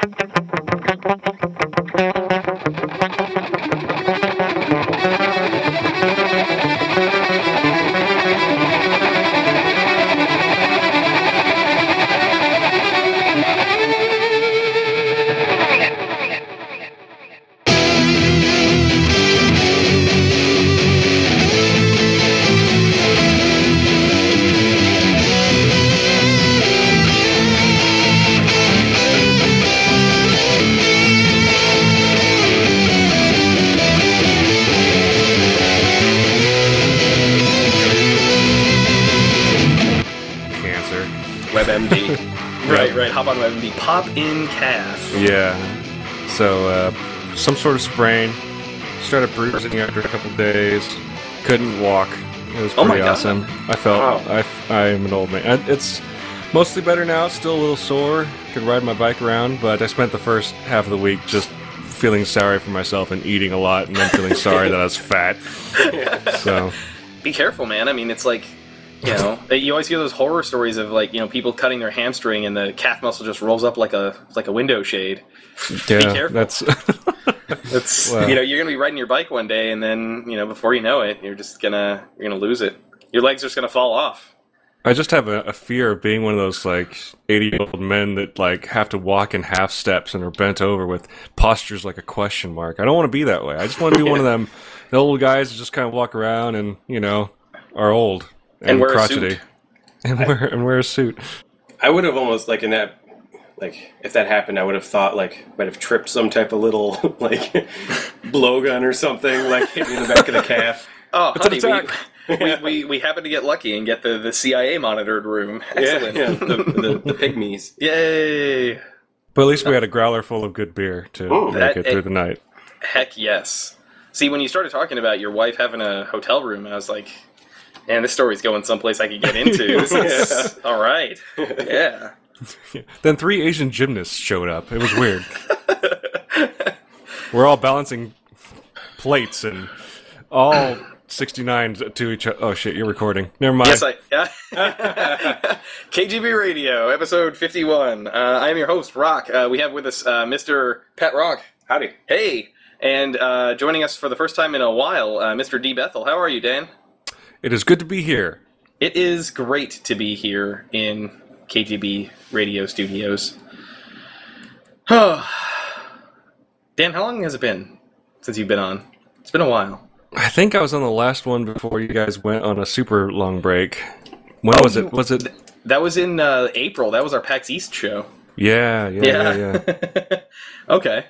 Cancer. Some sort of sprain. Started bruising after a couple days. Couldn't walk. It was Oh pretty God. awesome. I felt Wow. I, I'm an old man. It's mostly better now. Still a little sore. Could ride my bike around, but I spent the first half of the week just feeling sorry for myself and eating a lot, and then feeling sorry that I was fat. So Be careful, man. I mean, it's like, you know, you always hear those horror stories of like, you know, people cutting their hamstring and the calf muscle just rolls up like a like a window shade. yeah, careful. that's It's Wow. you know, you're gonna be riding your bike one day, and then you know, before you know it, you're just gonna you're gonna lose it. Your legs are just gonna fall off. I just have a, a fear of being one of those like eighty year old men that like have to walk in half steps and are bent over with postures like a question mark. I don't want to be that way. I just want to be one of them the old guys that just kind of walk around and you know are old and, And wear a crotchety suit. and wear and wear a suit. I would have almost like in that like if that happened, I would have thought like might have tripped some type of little like blowgun or something, like hit me in the back of the calf. Oh, It's an honey, we, we, we, we happened to get lucky and get the, the CIA monitored room. Excellent. Yeah, yeah, the, the, the pygmies. Yay! But at least we had a growler full of good beer to make That- it through it- the night. Heck yes. See, when you started talking about your wife having a hotel room, I was like, man, this story's going someplace I could get into. This is all right. Yeah. Then three Asian gymnasts showed up. It was weird. We're all balancing plates and all 69 to each other. Oh shit, you're recording. Never mind. Yes, I. Yeah. KGB Radio, episode 51. Uh, I am your host, Rock. Uh, we have with us uh, Mr. Pat Rock. Howdy. Hey. And uh, joining us for the first time in a while, uh, Mr. D. Bethel. How are you, Dan? It is good to be here. It is great to be here in KGB Radio Studios. Oh, Dan, how long has it been since you've been on? It's been a while. I think I was on the last one before you guys went on a super long break. When Oh, was it? Was it? That was in uh, April. That was our PAX East show. Yeah, yeah, yeah, yeah. okay.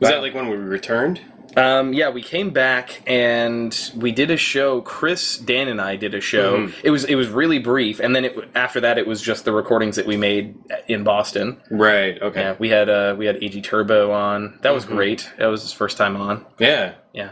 Was that like when we returned? Um, yeah, we came back and we did a show. Chris, Dan, and I did a show. Mhm. It was it was really brief, and then it, after that, it was just the recordings that we made in Boston. Right. Okay. Yeah, we had uh, we had AG Turbo on. That was Mhm. great. That was his first time on. Yeah. Yeah,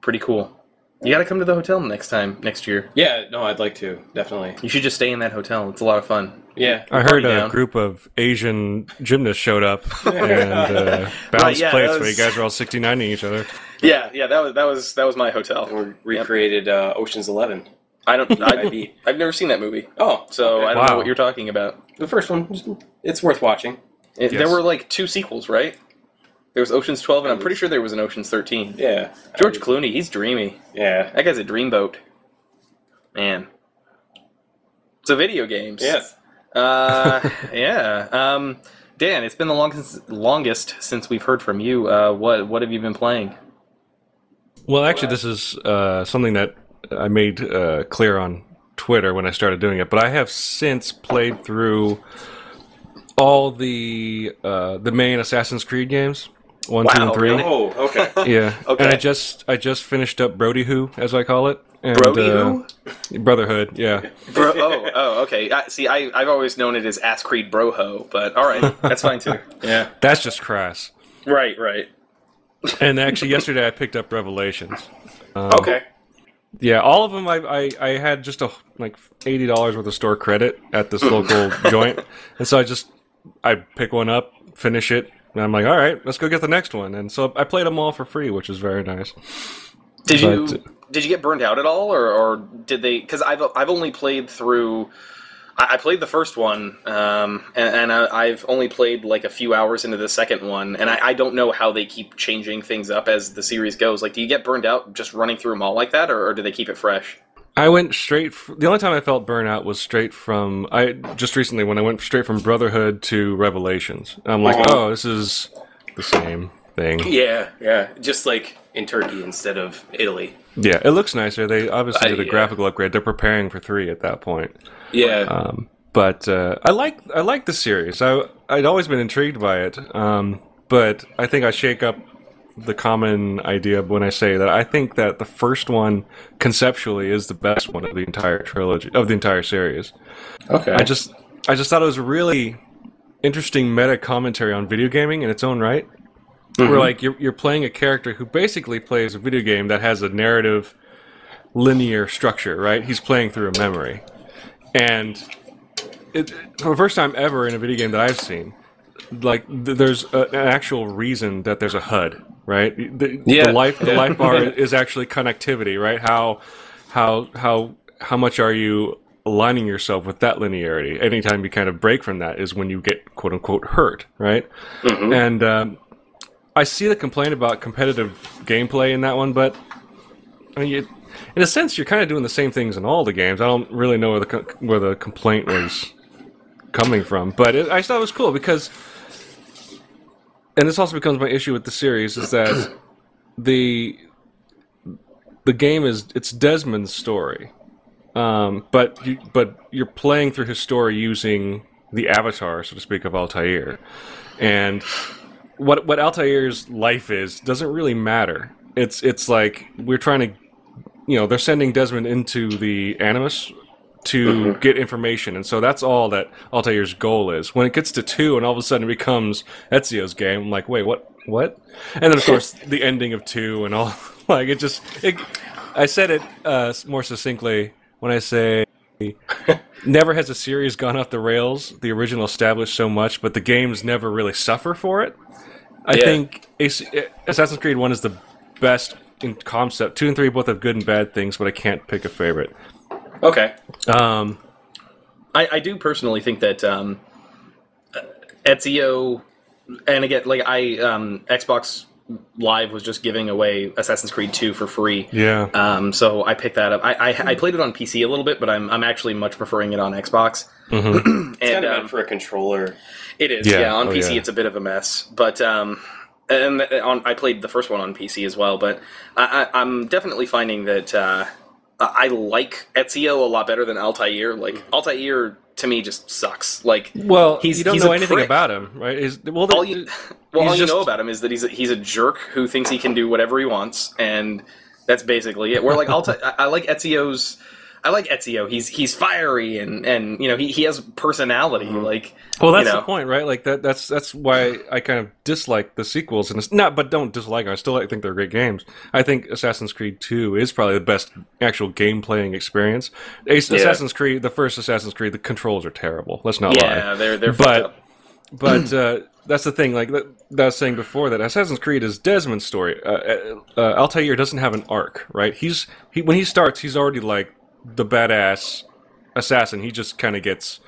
pretty cool. You got to come to the hotel next time next year. Yeah. No, I'd like to definitely. You should just stay in that hotel. It's a lot of fun. Yeah. I heard a down. group of Asian gymnasts showed up and uh, balanced yeah, plates, that but you guys were all 69ing each other. Yeah, yeah. That was that was that was my hotel. We recreated uh, Ocean's Eleven. I don't. I, I've never seen that movie, Oh, so okay. I don't know what you're talking about. the first one. It's worth watching. It, There were like two sequels, right? There was Ocean's 12, and I'm pretty sure there was an Ocean's 13. Yeah. George Clooney, he's dreamy. Yeah. That guy's a dreamboat. Man. So video games. Yes. Uh, yeah. Um, Dan, it's been the longest longest since we've heard from you. Uh, what what have you been playing? Well, actually, this is uh, something that I made uh, clear on Twitter when I started doing it, but I have since played through all the uh, the main Assassin's Creed games, one, two, and three. Oh, okay. Yeah, Okay. and I just I just finished up Brody Who, as I call it. And, Brody uh, Brotherhood. Yeah, Bro- oh, oh, okay. I, see, I, I've always known it as Ass Creed Broho, but all right, that's fine too. yeah. that's just crass. Right, right. And actually, yesterday I picked up Revelations. Um, Okay. Yeah, all of them. I I, I had just a like eighty dollars worth of store credit at this local joint, and so I just I pick one up, finish it, and I'm like, all right, let's go get the next one. And so I played them all for free, which is very nice. Did you did you get burned out at all, or, or did they? Because I've I've only played through I, I played the first one, um, and, and I, I've only played like a few hours into the second one, and I, I don't know how they keep changing things up as the series goes. Like, do you get burned out just running through them all like that, or, or do they keep it fresh? I went straight. F- the only time I felt burnout was straight from I just recently when I went straight from Brotherhood to Revelations. I'm like, oh, this is the same thing. Yeah, yeah. Just like in Turkey instead of Italy. Yeah, it looks nicer. They obviously Uh, did a yeah. graphical upgrade. They're preparing for three at that point. Yeah. Um, but uh, I like I like the series. I I'd always been intrigued by it. Um, but I think I shake up the common idea when I say that I think that the first one conceptually is the best one of the entire trilogy of the entire series. Okay. I just I just thought it was really interesting meta commentary on video gaming in its own right. Where mm-hmm. like you're you're playing a character who basically plays a video game that has a narrative linear structure, right? He's playing through a memory. And it, for the first time ever in a video game that I've seen, like th- there's a, an actual reason that there's a HUD, right? The, Yeah, the life the life bar is actually connectivity, right? How how how how much are you aligning yourself with that linearity? Anytime you kind of break from that is when you get quote unquote hurt, right? And um, I see the complaint about competitive gameplay in that one, but I mean, you, in a sense, you're kind of doing the same things in all the games. I don't really know where the where the complaint was coming from, but it, I thought it was cool because, and this also becomes my issue with the series is that the the game is it's Desmond's story, um, but you, but you're playing through his story using the avatar, so to speak, of Altair, and what what Altair's life is doesn't really matter. It's it's like we're trying to, you know, they're sending Desmond into the Animus to get information, and so that's all that Altair's goal is. When it gets to two, and all of a sudden it becomes Ezio's game, I'm like, wait, what? What? And then of course the ending of two and all, like it just. It, I said it uh, more succinctly when I say. Never has a series gone off the rails. The original established so much, but the games never really suffer for it. I Yeah. think Assassin's Creed One is the best in concept. Two and three both have good and bad things, but I can't pick a favorite. Okay. Um, I, I do personally think that um, uh, Ezio, and again, like I, um, Xbox Live was just giving away Assassin's Creed 2 for free. yeah, Um, so I picked that up. I, I, I played it on PC a little bit, but I'm, I'm actually much preferring it on Xbox. Mhm. and kind of um, for a controller. it is, Yeah, yeah. on oh, PC, yeah. it's a bit of a mess, but um, and on I played the first one on PC as well. But I, I, I'm definitely finding that uh, I like Ezio a lot better than Altair. Like Mm-hmm. Altair to me just sucks. Like well, he's- you don't he's know anything prick. about him, right? Is well, all you, well, all he's you know about him is that he's a, he's a jerk who thinks he can do whatever he wants, and that's basically it. Where like Alta, I, I like Ezio's. I like Ezio. He's he's fiery and and you know he, he has personality. Like well, that's you know. the point, right? Like that. That's that's why I kind of dislike the sequels, and it's not, but don't dislike them. I still I think they're great games. I think Assassin's Creed Two is probably the best actual game playing experience. Ace- Assassin's Creed, the first Assassin's Creed, the controls are terrible. Let's not lie. yeah, they're they're But- But uh, that's the thing. Like that, that I was saying before, that Assassin's Creed is Desmond's story. Uh, uh, uh, Altair doesn't have an arc, right? He's he when he starts, he's already like the badass assassin. He just kind of gets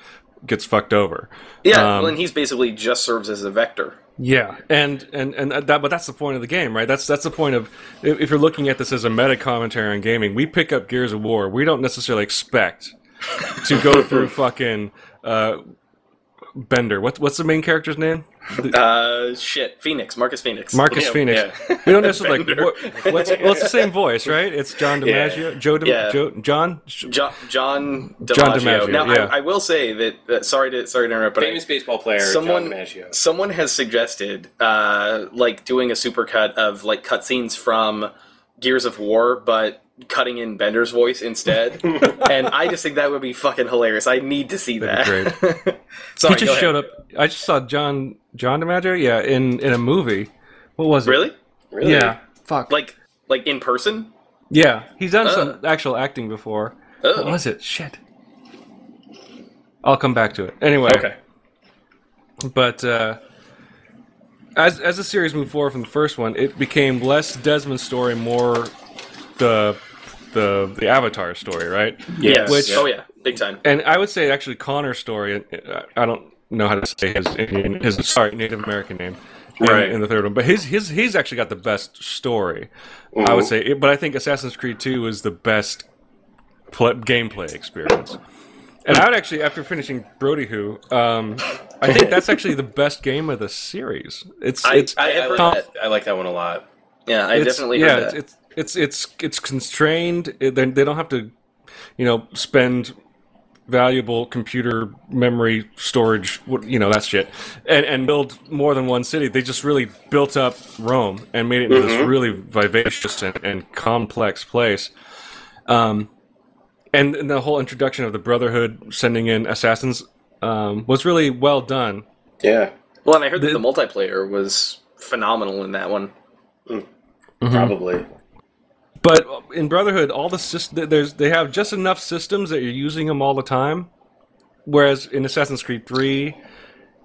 gets fucked over. Yeah, Um, well, and he's basically just serves as a vector. Yeah, and and and that, but that's the point of the game, right? That's that's the point of if, if you're looking at this as a meta commentary on gaming. We pick up Gears of War. We don't necessarily expect to go through fucking uh, Bender. What what's the main character's name? Uh, shit, Phoenix, Marcus Phoenix. Marcus Yeah, Phoenix. yeah. We don't necessarily like. What, what's, well, it's the same voice, right? It's John Yeah. DiMaggio, Joe, Di, Yeah. Joe, John. John John DiMaggio. John DiMaggio, now, yeah. I, I will say that. Uh, sorry to sorry to interrupt, but I- Famous baseball player someone John DiMaggio. someone has suggested uh, like doing a supercut of like cutscenes from Gears of War, but cutting in Bender's voice instead. and I just think that would be fucking hilarious. I need to see That'd that. Sorry, he just showed up. I just saw John John DiMaggio. Yeah, in in a movie. What was it? Really? Really? Yeah. Fuck. Like like in person? Yeah, he's done Uh. some actual acting before. Oh. What was it? Shit. I'll come back to it. Anyway. Okay. But uh, as as the series moved forward from the first one, it became less Desmond's story, more the the the Avatar story, right? Yes. Which- oh yeah. big time. and I would say actually Connor's story. I don't know how to say his Indian, his sorry Native American name. in- Right. in the third one, but his his he's actually got the best story. I would say, but I think Assassin's Creed Two is the best pl- gameplay experience. And I would actually, after finishing Brody Who, um, I think that's actually the best game of the series. It's I- it's I- I, I, like that. that. I like that one a lot. Yeah, I it's, definitely yeah, heard that. it's it's it's it's constrained. It- They, they don't have to, you know, spend valuable computer memory storage, you know, that shit, and and build more than one city. They just really built up Rome and made it into this really vivacious and, and complex place. Um, and, and the whole introduction of the Brotherhood sending in assassins um, was really well done. Yeah, well, and I heard that the- the multiplayer was phenomenal in that one. probably. But in Brotherhood, all the there's they have just enough systems that you're using them all the time. Whereas in Assassin's Creed Three,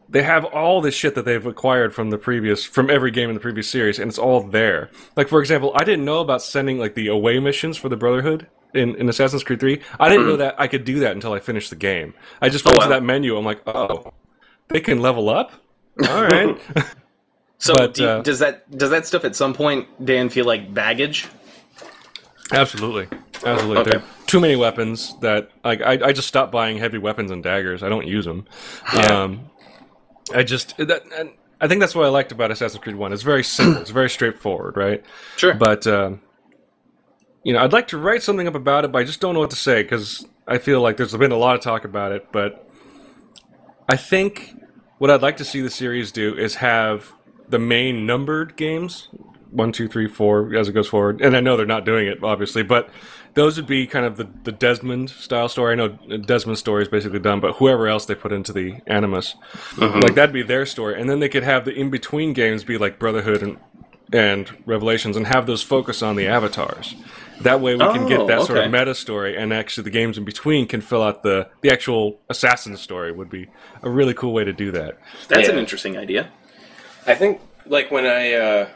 they have all this shit that they've acquired from the previous from every game in the previous series, and it's all there. Like for example, I didn't know about sending like the away missions for the Brotherhood in, in Assassin's Creed Three. I didn't know that I could do that until I finished the game. I just went wow. to that menu. I'm like, oh, they can level up. All right. So, But, do you- uh, does that does that stuff at some point, Dan, feel like baggage? Absolutely, absolutely. Okay. There are too many weapons that like I, I just stopped buying heavy weapons and daggers. I don't use them. Yeah. Um, I just that and I think that's what I liked about Assassin's Creed One. It's very simple. it's very straightforward, right? Sure. But um, you know, I'd like to write something up about it, but I just don't know what to say because I feel like there's been a lot of talk about it. But I think what I'd like to see the series do is have the main numbered games one, two, three, four as it goes forward. And I know they're not doing it, obviously, but those would be kind of the, the Desmond style story. I know Desmond's story is basically done, but whoever else they put into the Animus, like that'd be their story. And then they could have the in between games be like Brotherhood and and Revelations, and have those focus on the avatars. That way, we can Oh, get that sort of meta story, and actually the games in between can fill out the the actual assassin story. Would be a really cool way to do that. That's an interesting idea. I think like when I uh,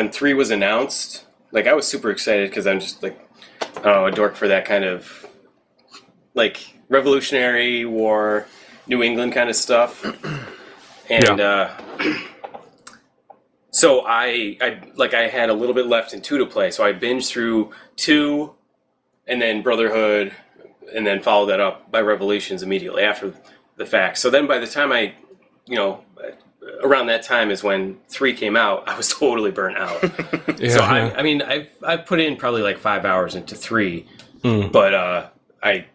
when three was announced, like I was super excited because I'm just like oh, a dork for that kind of like Revolutionary War, New England kind of stuff, and uh, so I I like I had a little bit left in two to play, so I binged through two, and then Brotherhood, and then followed that up by Revelations immediately after the fact. So then by the time I, you know, around that time is when three came out. I was totally burnt out. Yeah, so I, I mean, I've I've put in probably like five hours into three, Mm. but uh, I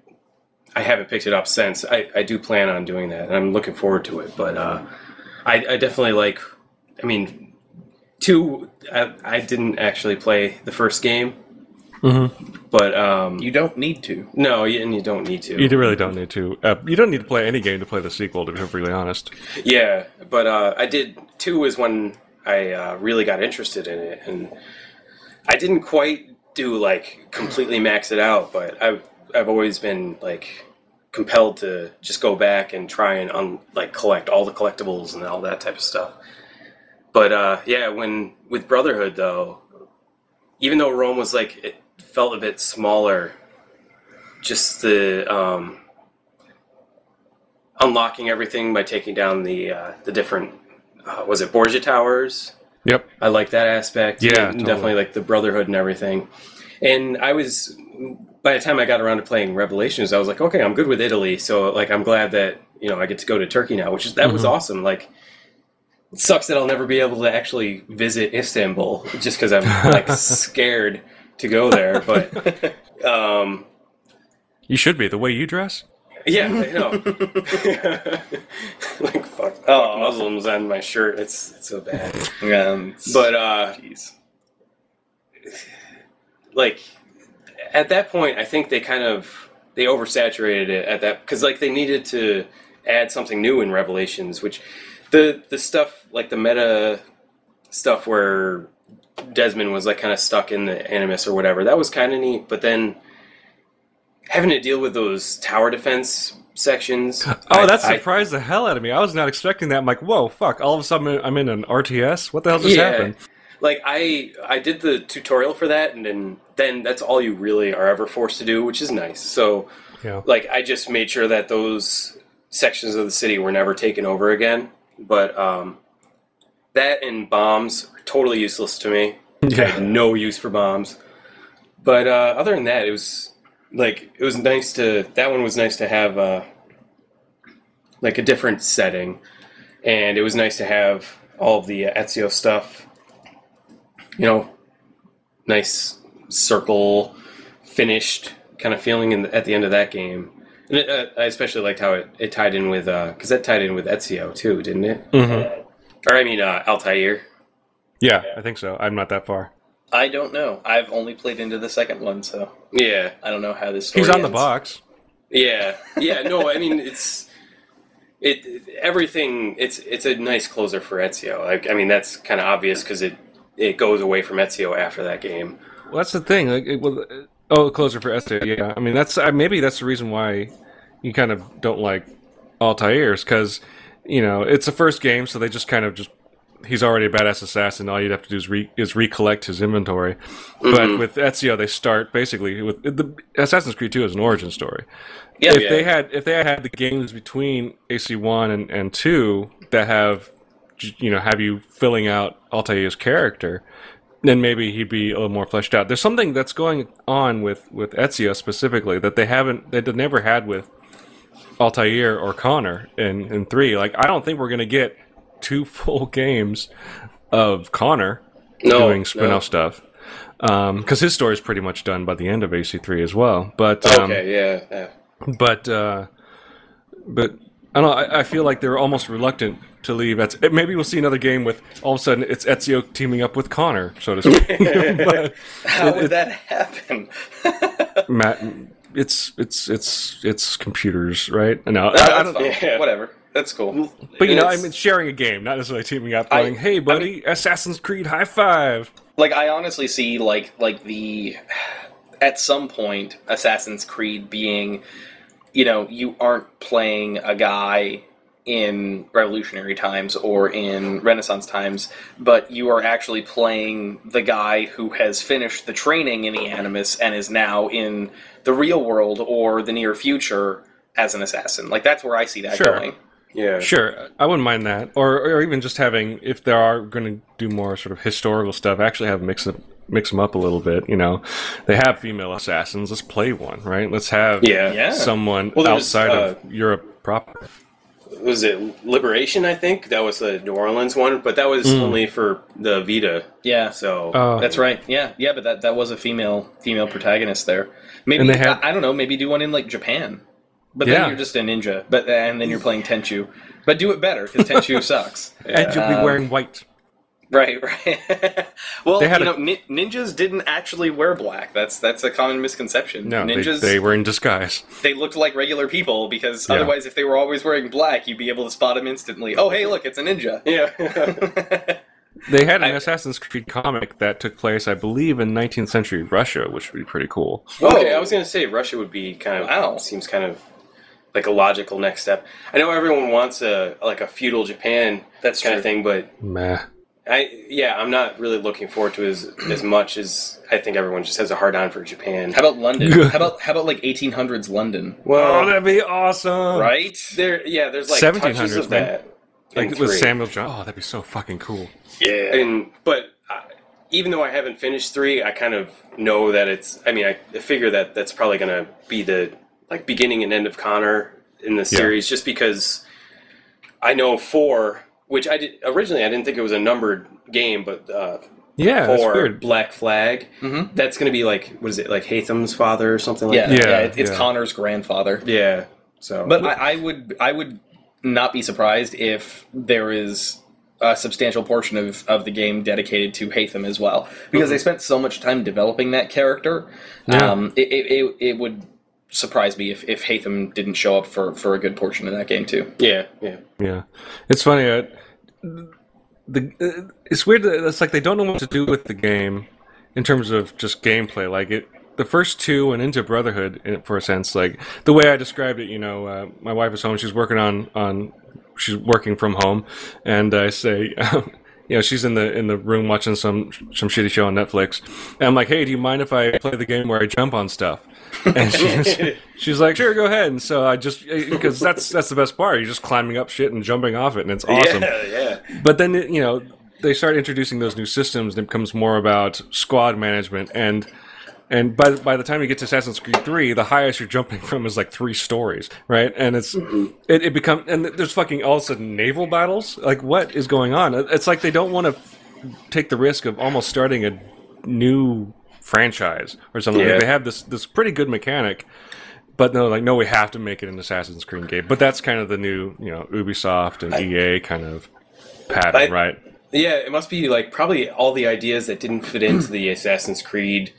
I haven't picked it up since. I, I do plan on doing that, and I'm looking forward to it. But uh, I, I definitely like. I mean, two. I, I didn't actually play the first game, Mhm. but um, You don't need to. no, y- and you don't need to. You really don't need to. Uh, you don't need to play any game to play the sequel. To be perfectly honest. Yeah, but uh, I did. Two was when I uh, really got interested in it, and I didn't quite do like completely max it out, but I've I've always been like compelled to just go back and try and un- like collect all the collectibles and all that type of stuff. But uh, yeah, when with Brotherhood though, even though Rome was like it felt a bit smaller, just the um, unlocking everything by taking down the uh, the different uh, was it Borgia towers. Yep. I like that aspect. Yeah, totally. definitely like the brotherhood and everything. And I was by the time I got around to playing Revelations, I was like, okay, I'm good with Italy. So like I'm glad that you know I get to go to Turkey now, which is that was Mm-hmm. awesome. Like. It sucks that I'll never be able to actually visit Istanbul just because I'm like scared to go there. But um, You should be the way you dress. yeah, I know. like fuck, fuck Muslims on my shirt. It's it's so bad. Um, But uh, jeez. like at that point, I think they kind of they oversaturated it at that because like they needed to add something new in Revelations, which the the stuff like the meta stuff where Desmond was like kind of stuck in the Animus or whatever. That was kind of neat, but then having to deal with those tower defense sections. Oh, I- that I- surprised the hell out of me. I was not expecting that. I'm like, whoa, fuck! All of a sudden, I'm in an RTS. What the hell just happened? Like I I did the tutorial for that and then then that's all you really are ever forced to do, which is nice. So Yeah. like I just made sure that those sections of the city were never taken over again. But um, that and bombs are totally useless to me. I have no use for bombs. But uh, other than that, it was like it was nice to that one was nice to have uh, like a different setting, and it was nice to have all of the uh, Ezio stuff. You know, nice circle finished kind of feeling in the, at the end of that game. And it, uh, I especially liked how it, it tied in with because that tied in with Ezio too, didn't it? Mhm. Or I mean uh, Altair. Yeah, I think so. I'm not that far. I don't know. I've only played into the second one, so Yeah, I don't know how this story He's on the ends. box. Yeah, yeah. No, I mean it's it everything. It's it's a nice closer for Ezio. Like I mean that's kind of obvious because it it goes away from Ezio after that game. Well, that's the thing. Like, it, well, uh, oh, closer for Esther. Yeah, I mean that's uh, maybe that's the reason why you kind of don't like Altair's because you know it's the first game, so they just kind of just he's already a badass assassin. All you'd have to do is re, is recollect his inventory. But mm-hmm. with Ezio, they start basically with the Assassin's Creed Two is an origin story. Yeah, if yeah. they had if they had the games between AC one and, and two that have you know have you filling out Altair's character, then maybe he'd be a little more fleshed out. There's something that's going on with with Ezio specifically that they haven't that they never had with Altair or Connor in in three. Like I don't think we're gonna get two full games of Connor No, doing spin-off no. stuff because his story is pretty much done by the end of AC3 as well. But um, Okay, yeah, yeah. but uh, but I don't know. I, I feel like they're almost reluctant to leave. It's, maybe we'll see another game with all of a sudden it's Ezio teaming up with Connor, so to speak. How would that happen? Matt, it's it's it's it's computers, right? No, I, I don't. fine. yeah. Whatever. That's cool. But you know, I mean, sharing a game, not necessarily teaming up, I- going, "Hey, buddy, Assassin's Creed, high five. like I honestly see like like the at some point Assassin's Creed being you know you aren't playing a guy in revolutionary times or in renaissance times but you are actually playing the guy who has finished the training in the animus and is now in the real world or the near future as an assassin like that's where i see that Sure. going Yeah. Sure, I wouldn't mind that, or or even just having if they are going to do more sort of historical stuff, actually have mix it mix them up a little bit. You know, they have female assassins. Let's play one, right? Let's have Yeah. Yeah. someone Well, there's, outside of uh, Europe proper. Was it Liberation? I think that was the New Orleans one, but that was hmm. only for the Vita. yeah So Oh. That's right. Yeah, yeah, but that, that was a female female protagonist there. Maybe they had- I, I don't know. Maybe do one in like Japan, but Yeah. then you're just a ninja. But and then you're playing Tenchu. But do it better because Tenchu sucks. and you'll be wearing white. Right, right. well, They had you a- know, nin- ninjas didn't actually wear black. That's that's a common misconception. No, ninjas they were in disguise. they looked like regular people because Yeah. otherwise, if they were always wearing black, you'd be able to spot them instantly. Oh, hey, look, it's a ninja. yeah. They had an Assassin's Creed comic that took place, I believe, in 19th century Russia, which would be pretty cool. Oh. okay, I was gonna say Russia would be kind of Wow. seems kind of like a logical next step. I know everyone wants a like a feudal Japan That's kind true. of thing, but Meh. I yeah, I'm not really looking forward to as as much as I think everyone just has a hard on for Japan. How about London? how about how about like 1800s London? Well, Oh, that'd be awesome! Right? there yeah, there's like 1700s, touches of man. that. Like with three. Samuel John. Oh, that'd be so fucking cool. Yeah. and but uh, even though I haven't finished three, I kind of know that it's. I mean, I figure that that's probably going to be the like beginning and end of Connor in the series, just because I know four, which I did originally. I didn't think it was a numbered game, but uh, Yeah, that's four weird. Black Flag. Mhm. That's going to be like what is it? Like Haytham's father or something like Yeah, that. yeah, Yeah, it- it's yeah. Connor's grandfather. Yeah. So, But I, I would I would not be surprised if there is a substantial portion of, of the game dedicated to Hatham as well, because they spent so much time developing that character. Yeah. Um, it, it, it, it would surprise me if, if Haytham didn't show up for, for a good portion of that game too. yeah, yeah. Yeah, it's funny. Uh, the uh, it's weird. That it's like they don't know what to do with the game in terms of just gameplay. Like it, the first two and into Brotherhood, for a sense, like the way I described it. You know, uh, my wife is home. She's working on on. She's working from home, and I say. you know, she's in the in the room watching some some shitty show on Netflix, and I'm like, "Hey, do you mind if I play the game where I jump on stuff?" And she's, she's like, "Sure, go ahead." And so I just eh, because that's that's the best part. You're just climbing up shit and jumping off it, and it's awesome. Yeah, yeah. But then you know they start introducing those new systems, and it becomes more about squad management and. And by by the time you get to Assassin's Creed Three, the highest you're jumping from is like three stories, right? And it's mm-hmm. it, it becomes and there's fucking all of a sudden naval battles. Like what is going on? It's like they don't want to take the risk of almost starting a new franchise or something. Yeah. Like they have this this pretty good mechanic, but no, like no, we have to make it an Assassin's Creed game. But that's kind of the new you know Ubisoft and EA kind of pattern, I- right? Yeah, it must be like probably all the ideas that didn't fit into the Assassin's Creed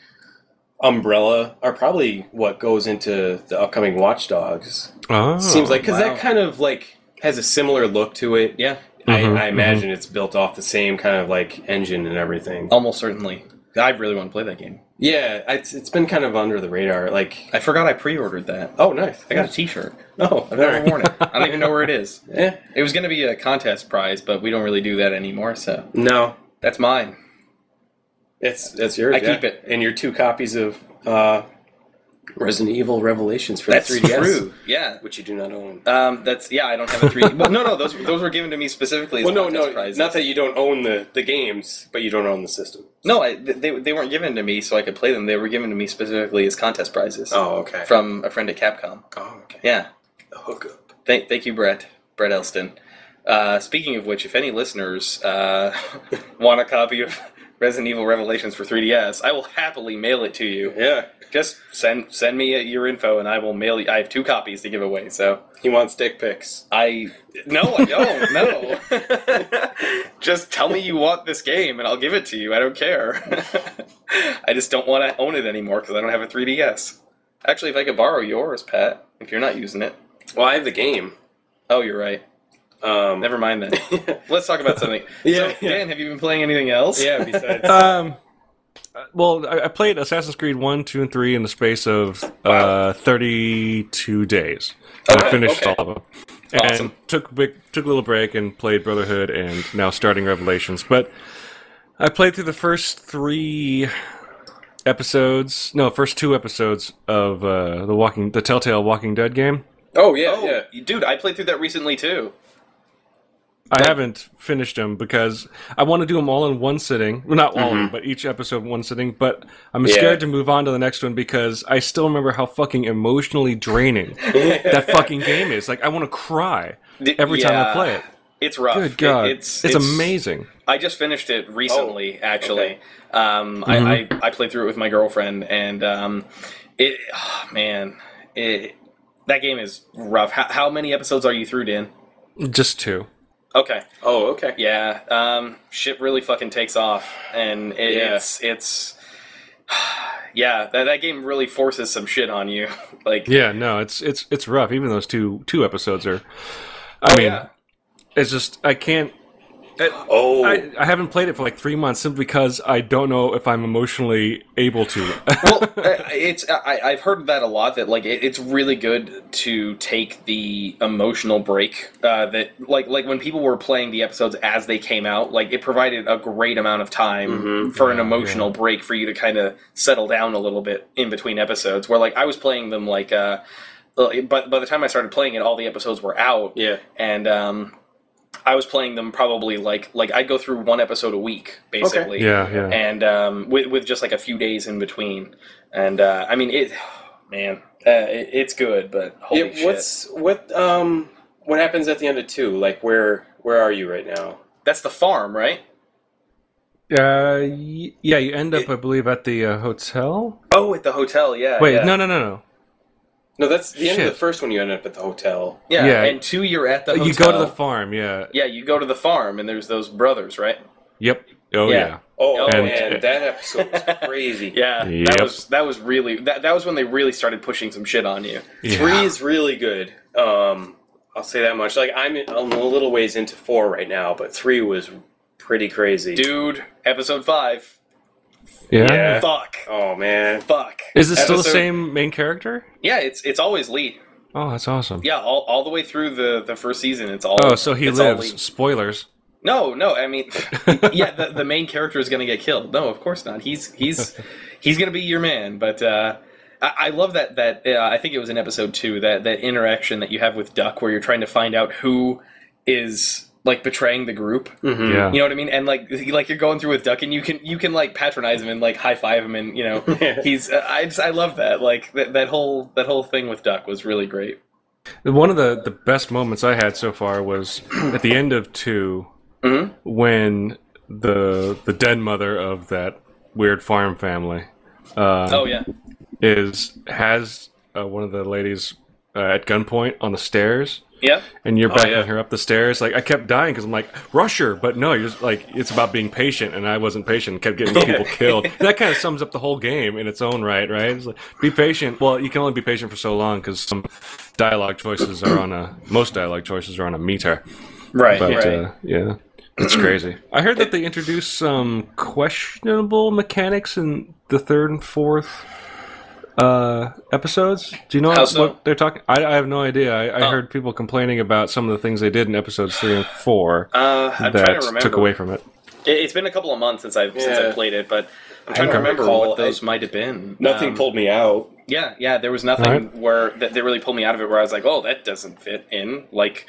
umbrella are probably what goes into the upcoming Watch Dogs. Oh, Seems like because wow. that kind of like has a similar look to it. Yeah, Mhm, I, I imagine it's built off the same kind of like engine and everything. almost certainly. I really want to play that game. Yeah, it's, it's been kind of under the radar. Like, I forgot I pre-ordered that. oh, nice. I got a T-shirt. Oh, I've never worn it. I don't even know where it is. Yeah. It was going to be a contest prize, but we don't really do that anymore. So No, that's mine. it's it's yours. I yeah. keep it. and your two copies of uh, Resident Evil Revelations for That's the 3DS, true. Yeah. which you do not own. Um, that's yeah. I don't have a three. well, no, no. Those those were given to me specifically. As Well, no, no, prizes. not that you don't own the, the games, but you don't own the system. No, I, they they weren't given to me so I could play them. They were given to me specifically as contest prizes Oh, okay. from a friend at Capcom. oh, okay. Yeah. The hookup. Thank thank you, Brett. Brett Elston. Uh, speaking of which, if any listeners uh, want a copy of Resident Evil Revelations for 3DS, I will happily mail it to you. Yeah, Just send send me your info, and I will mail you. I have two copies to give away, so he wants dick pics. I no, I don't. No, just tell me you want this game, and I'll give it to you. I don't care. I just don't want to own it anymore because I don't have a 3DS. Actually, if I could borrow yours, Pat, if you're not using it. Well, I have the game. Oh, you're right. Um, Never mind then. Let's talk about something. Yeah, so, yeah. Dan, have you been playing anything else? Yeah, besides. Um, uh, well, I, I played Assassin's Creed one, two, and three in the space of uh, thirty-two days. And I finished okay. all of them, and Awesome. took a big, took a little break and played Brotherhood, and now starting Revelations. But I played through the first three episodes, no, first two episodes of uh, the Walking, the Telltale Walking Dead game. oh yeah, Oh, yeah. dude, I played through that recently too. I haven't finished them because I want to do them all in one sitting. Well, not all of them, but each episode in one sitting. But I'm Yeah. scared to move on to the next one because I still remember how fucking emotionally draining that fucking game is. Like, I want to cry every time I play it. It's rough. Good God. It- it's, amazing. I just finished it recently, Oh, actually. Um, I, I, I played through it with my girlfriend, and um, it, oh, man, it, that game is rough. How, how many episodes are you through, Dan? Just two. Okay, Oh, okay. yeah, um, shit really fucking takes off, and it, Yeah. it's it's. Yeah, that, that game really forces some shit on you. like, Yeah, no, it's it's it's rough. Even those two two episodes are. I mean, yeah. it's just I can't. Oh, I, I haven't played it for like three months simply because I don't know if I'm emotionally able to. well, uh, it's I, I've heard that a lot. That like it, it's really good to take the emotional break. Uh, that like like when people were playing the episodes as they came out, like it provided a great amount of time Mhm. for an Yeah, emotional break for you to kind of settle down a little bit in between episodes. Where like I was playing them like. Uh, uh, but by the time I started playing it, all the episodes were out, yeah. and um, I was playing them probably like like I'd go through one episode a week, basically yeah, yeah. and um, with with just like a few days in between. And uh, I mean, it, man, uh, it, it's good, but holy yeah. shit. What's what? Um, what happens at the end of two? Like, where where are you right now? That's the farm, right? Uh, yeah, you end up, I believe, at the uh, hotel. Oh, at the hotel, yeah. Wait, yeah. no, no, no, no. No, that's the end of the first one. You end up at the hotel. yeah, yeah. And two, you're at the hotel. You go to the farm. Yeah. yeah, you go to the farm, and there's those brothers, right? Yep. Oh Yeah. yeah. Oh And- man, that episode was crazy. Yeah, that was that was really that, that was when they really started pushing some shit on you. Yeah. Three is really good. Um, I'll say that much. Like I'm, I'm a little ways into four right now, but three was pretty crazy. Dude, episode five. Yeah. Yeah. Fuck. Oh man. Fuck. Is it still the same main character? Yeah, it's it's always Lee. Oh, that's awesome. Yeah, all, all the way through the, the first season, it's all. Oh, so he all lives. Spoilers. No, no. I mean, yeah, the, the main character is going to get killed. No, of course not. He's he's he's going to be your man. But uh, I, I love that that uh, I think it was in episode two that that interaction that you have with Duck, where you're trying to find out who is like betraying the group. Mhm. Yeah. You know what I mean? And like like you're going through with Duck, and you can you can like patronize him and like high five him, and you know he's uh, I just I love that like that, that whole that whole thing with Duck was really great. One of the, the best moments I had so far was at the end of 2 Mhm. when the the dead mother of that weird farm family uh, Oh yeah, is has uh, one of the ladies uh, at gunpoint on the stairs, yeah. and you're backing yeah. her up the stairs. Like I kept dying because I'm like, rush her, but no, you're just like it's about being patient, and I wasn't patient. Kept getting people killed. And that kind of sums up the whole game in its own right, right? It's like, be patient. Well, you can only be patient for so long because some dialogue choices are on a most dialogue choices are on a meter. Right, But right. uh, yeah, it's crazy. I heard that they introduced some questionable mechanics in the third and fourth uh, episodes. Do you know what, so? what they're talking? I, I have no idea. I, I Oh. heard people complaining about some of the things they did in episodes three and four Uh, I'm trying to that remember. took away from it. It- It's been a couple of months since I've since I played it, but I'm trying I to don't remember recall. what those might have been. Nothing Um, pulled me out. Yeah, yeah. There was nothing Alright. where that they really pulled me out of it. Where I was like, "Oh, that doesn't fit in." Like,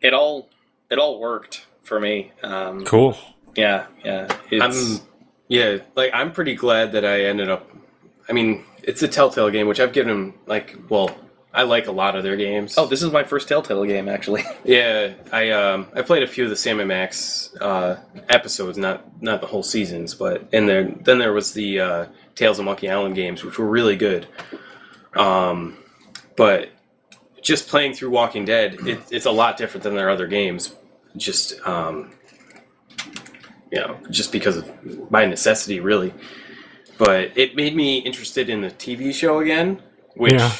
it all it all worked for me. Um, Cool. Yeah, yeah. It's, I'm yeah, like I'm pretty glad that I ended up. I mean, it's a Telltale game, which I've given them like. Well, I like a lot of their games. oh, this is my first Telltale game actually. yeah, I um I played a few of the Sam and Max uh, episodes, not not the whole seasons, but and there then there was the uh, Tales of Monkey Island games, which were really good. Um, but just playing through Walking Dead, it, it's a lot different than their other games. Just um, you know, just because of my necessity, really. But it made me interested in the TV show again, which Yeah.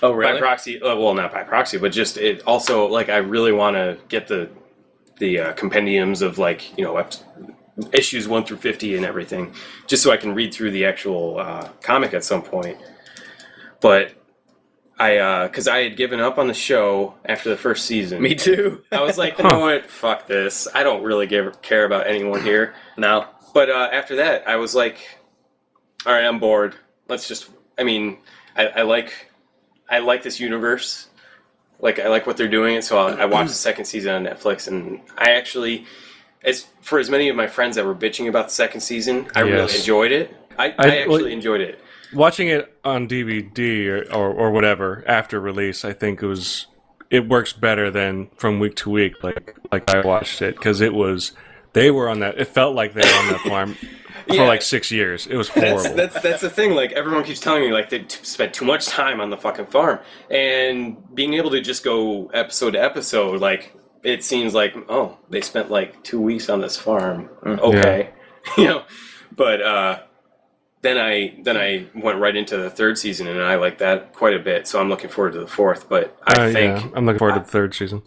oh, by proxy, uh, well, not by proxy, but just it also like I really want to get the the uh, compendiums of like you know issues one through fifty and everything, just so I can read through the actual uh, comic at some point. But I, because I had given up on the show after the first season. Me too. I was like, you know what? Fuck this. I don't really give, care about anyone here. now. But uh, after that, I was like, all right, I'm bored. Let's just. I mean, I, I like, I like this universe. Like I like what they're doing, so I, I watched the second season on Netflix, and I actually, as for as many of my friends that were bitching about the second season, I really enjoyed it. I, I, I- actually well- enjoyed it. Watching it on DVD or, or, or whatever after release, I think it was it works better than from week to week. Like like I watched it because it was they were on that. It felt like they were on that farm for like six years. It was horrible. That's, that's that's the thing. Like everyone keeps telling me, like they t- spent too much time on the fucking farm, and being able to just go episode to episode, like it seems like oh they spent like two weeks on this farm. Okay, you know, but uh, then I then I went right into the third season, and I like that quite a bit. So I'm looking forward to the fourth. But I Uh, think yeah, I'm looking forward to the third season.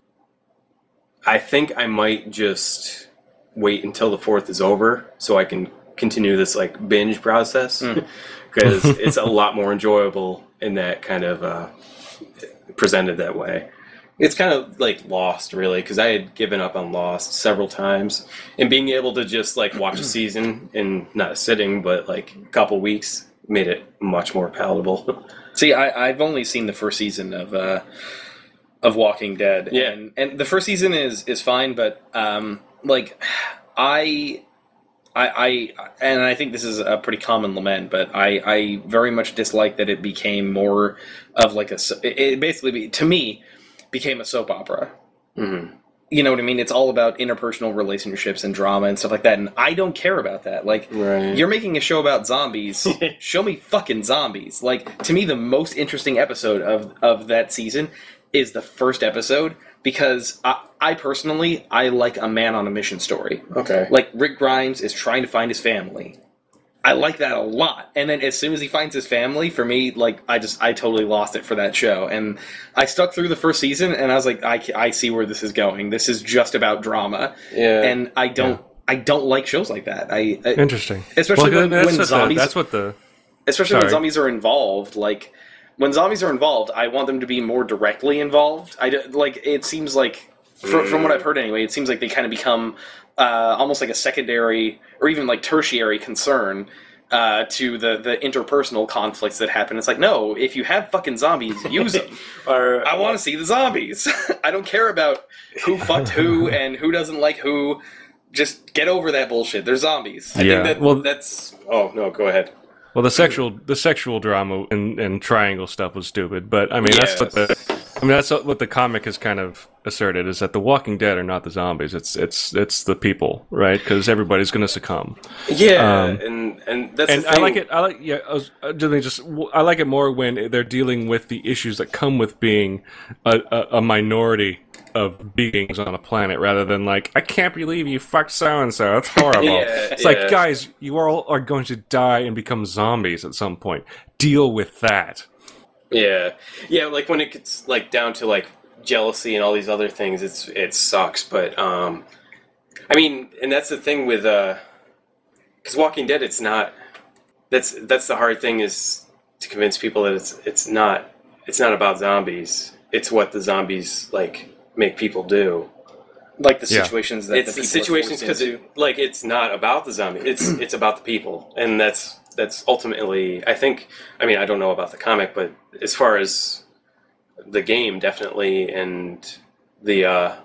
I think I might just wait until the fourth is over so I can continue this like binge process because it's a lot more enjoyable in that kind of uh, presented that way. It's kind of like Lost, really, because I had given up on Lost several times, and being able to just like watch a season in not a sitting, but like a couple weeks made it much more palatable. See, I, I've only seen the first season of uh, of Walking Dead. Yeah. and, and the first season is is fine, but um, like I. I, I and I think this is a pretty common lament, but I, I very much dislike that it became more of like a it it basically be, to me became a soap opera. Mhm. You know what I mean? It's all about interpersonal relationships and drama and stuff like that, and I don't care about that. Like Right. you're making a show about zombies. Show me fucking zombies. Like to me, the most interesting episode of of that season is the first episode because I, I personally I like a man on a mission story. Okay. Like Rick Grimes is trying to find his family. I like that a lot. And then as soon as he finds his family, for me, like I just I totally lost it for that show. And I stuck through the first season, and I was like, I, I see where this is going. This is just about drama, yeah. and I don't I don't like shows like that. I, I Interesting, Especially when- that's when zombies- The, that's what the especially when zombies are involved like when zombies are involved i want them to be more directly involved i don't- like it seems like From, from what I've heard, anyway, it seems like they kind of become uh, almost like a secondary or even like tertiary concern uh, to the the interpersonal conflicts that happen. It's like, no, if you have fucking zombies, use them. Or I want to see the zombies. I don't care about who fucked who and who doesn't like who. Just get over that bullshit. They're zombies. I Yeah, think that, well- that's. Oh no, go ahead. Well, the sexual the sexual drama and, and triangle stuff was stupid, but I mean that's what the I mean that's what the comic has kind of asserted is that the Walking Dead are not the zombies. It's it's it's the people, right? Because everybody's going to succumb. Yeah, Um, and and that's and the I like it. I like yeah. I was uh, just just I like it more when they're dealing with the issues that come with being a, a, a minority of beings on a planet, rather than like I can't believe you fucked so and so. That's horrible. Yeah, it's yeah. like guys, you all are going to die and become zombies at some point. Deal with that. Yeah, yeah. Like when it gets like down to like jealousy and all these other things, it's it sucks. But um, I mean, and that's the thing with uh, because Walking Dead, it's not. That's that's the hard thing is to convince people that it's it's not it's not about zombies. It's what the zombies like make people do. Like the Yeah. situations that it's the the people are situations forced because into. it, like it's not about the zombie. It's it's about the people, and that's that's ultimately. I think. I mean, I don't know about the comic, but as far as the game, definitely, and the uh,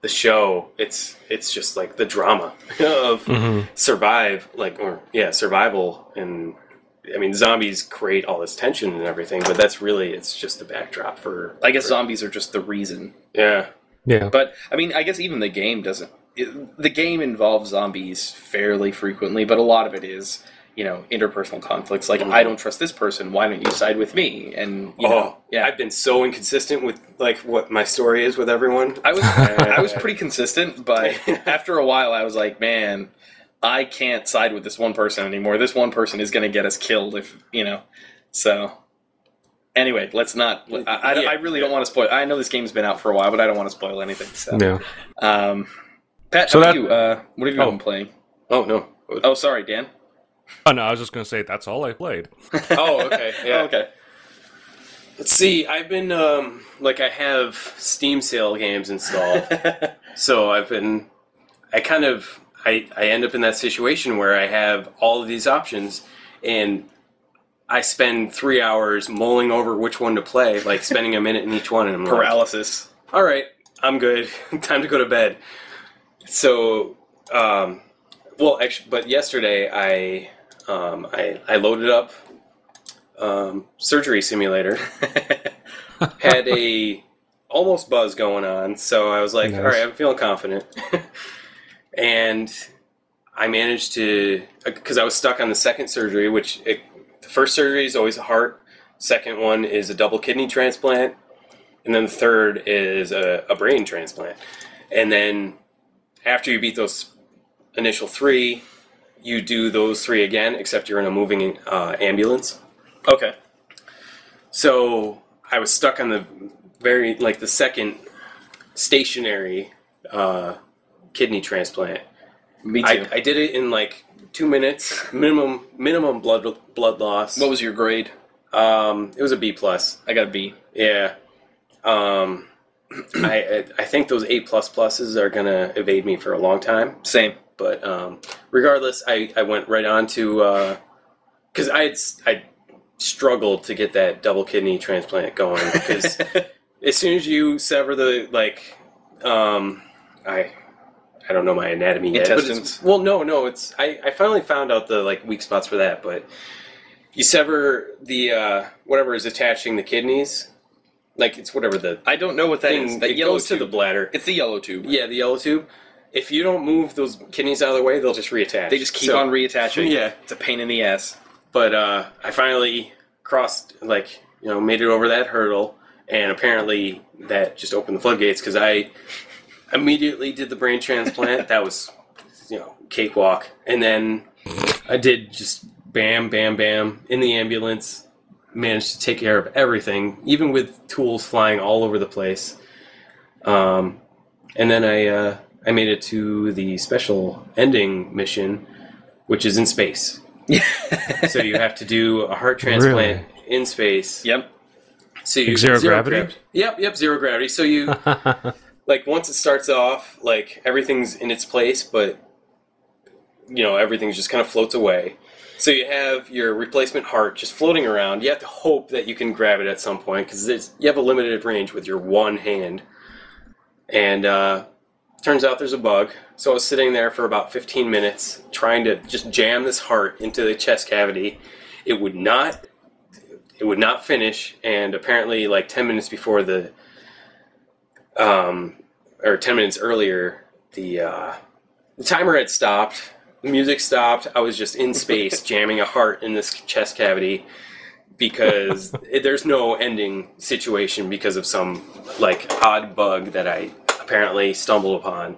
the show, it's it's just like the drama of survive, like or yeah, survival, and I mean, zombies create all this tension and everything, but that's really it's just the backdrop for. I guess for- zombies are just the reason. Yeah. Yeah. But I mean, I guess even the game doesn't. It, the game involves zombies fairly frequently, but a lot of it is, you know, interpersonal conflicts. Like, I don't trust this person. Why don't you side with me? And you know, oh, yeah, I've been so inconsistent with like what my story is with everyone. I was I was pretty consistent, but after a while, I was like, man, I can't side with this one person anymore. This one person is going to get us killed if you know. So anyway, let's not. I, I, Yeah. I really don't want to spoil. I know this game's been out for a while, but I don't want to spoil anything. So, Yeah. um, Pat, So how about that- you? Uh, what have you Oh. been playing? Oh no. Oh, sorry, Dan. Oh no, I was just gonna say that's all I played. Oh okay. Yeah. Oh, okay. Let's see. I've been um like I have Steam sale games installed, so I've been. I kind of I I end up in that situation where I have all of these options and. I spend three hours mulling over which one to play, like spending a minute in each one, and I'm like, Paralysis. all right, I'm good. Time to go to bed. So, um, well, actually, but yesterday I, um, I, I loaded up um, Surgeon Simulator. had a almost buzz going on, so I was like, Nice. all right, I'm feeling confident. and I managed to, because I was stuck on the second surgery, which it, the first surgery is always a heart. Second one is a double kidney transplant and then the third is a, a brain transplant. And then after you beat those initial three, you do those three again, except you're in a moving uh, ambulance. Okay. So I was stuck on the very like the second stationary uh, kidney transplant. Me too. I, I did it in like two minutes, minimum minimum blood blood loss. what was your grade? um, it was a B plus. I got a B. Yeah. Um, I I think those A plus pluses are gonna evade me for a long time. Same. But um, regardless, I, I went right on to because I had I struggled to get that double kidney transplant going because as soon as you sever the like um, I I don't know my anatomy yet. Intestines. well, no, no, it's I, I finally found out the like weak spots for that, but you sever the uh, whatever is attaching the kidneys, like it's whatever the I don't know what that is. thing That it yellow goes to the bladder. It's the yellow tube. Yeah, the yellow tube. If you don't move those kidneys out of the way, they'll just reattach. They just keep So- on reattaching. Yeah. It's a pain in the ass. But uh, I finally crossed, like, you know, made it over that hurdle, and apparently that just opened the floodgates because I immediately did the brain transplant. that was, you know, cakewalk. And then I did just bam, bam, bam in the ambulance. Managed to take care of everything, even with tools flying all over the place. Um, and then I uh, I made it to the special ending mission, which is in space. so you have to do a heart transplant in space. Yep. So you Like zero gravity? grav- Yep, yep, zero gravity. So you like once it starts off, like everything's in its place, but you know everything just kind of floats away. So you have your replacement heart just floating around. You have to hope that you can grab it at some point because you have a limited range with your one hand. And uh, turns out there's a bug. So I was sitting there for about 15 minutes trying to just jam this heart into the chest cavity. It would not. It would not finish, and apparently, like 10 minutes before the, um, or 10 minutes earlier, the uh, the timer had stopped the music stopped. I was just in space jamming a heart in this chest cavity because it, there's no ending situation because of some like odd bug that I apparently stumbled upon.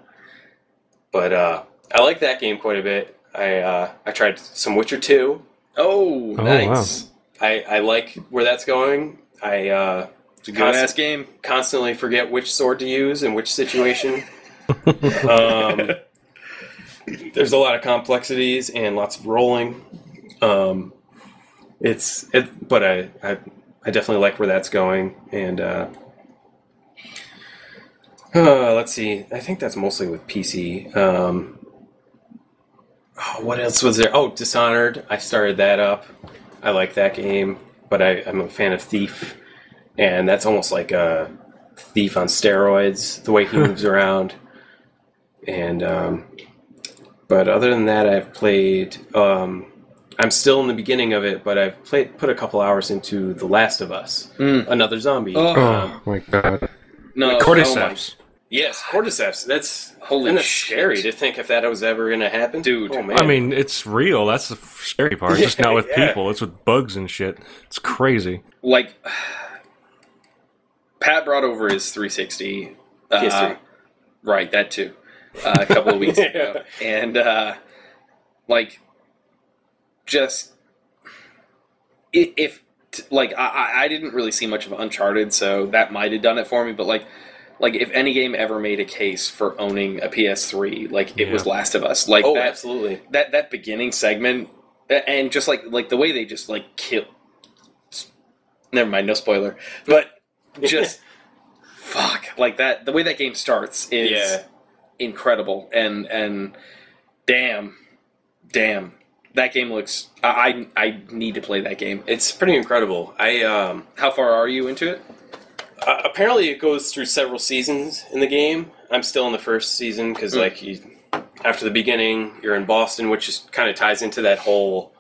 But uh, I like that game quite a bit. I uh, I tried some Witcher two. Oh, Oh, nice. I, I like where that's going. I uh, It's a good ass game. constantly forget which sword to use in which situation. um, there's a lot of complexities and lots of rolling. Um, it's it, but I, I I definitely like where that's going. And uh, uh, let's see, I think that's mostly with PC. Um, oh, what else was there? Oh, Dishonored. I started that up. I like that game, but I, I'm a fan of Thief, and that's almost like a thief on steroids. The way he moves around, and um, but other than that, I've played. Um, I'm still in the beginning of it, but I've played put a couple hours into The Last of Us, Mm. another zombie. Oh. Um, Oh my god. No, Cordyceps. yes, cordyceps. That's Holy and that's scary to think if that was ever going to happen, Dude. Oh man, I mean, it's real. That's the scary part. Just not with Yeah. people. It's with bugs and shit. It's crazy. like Pat brought over his 360. Uh, right, that too. Uh, a couple of weeks Yeah. ago, and uh, like just if like I, I- didn't really see much of Uncharted, so that might have done it for me. But like, like if any game ever made a case for owning a PS3, like it was Last of Us. Like oh, that, absolutely. that that beginning segment and just like like the way they just like kill never mind no spoiler but just fuck like that the way that game starts is Yeah. incredible and and damn damn that game looks I, I need to play that game It's pretty incredible. I um, how far are you into it uh, apparently it goes through several seasons in the game. I'm still in the first season because Mm. like you, after the beginning, you're in Boston, which just kind of ties into that whole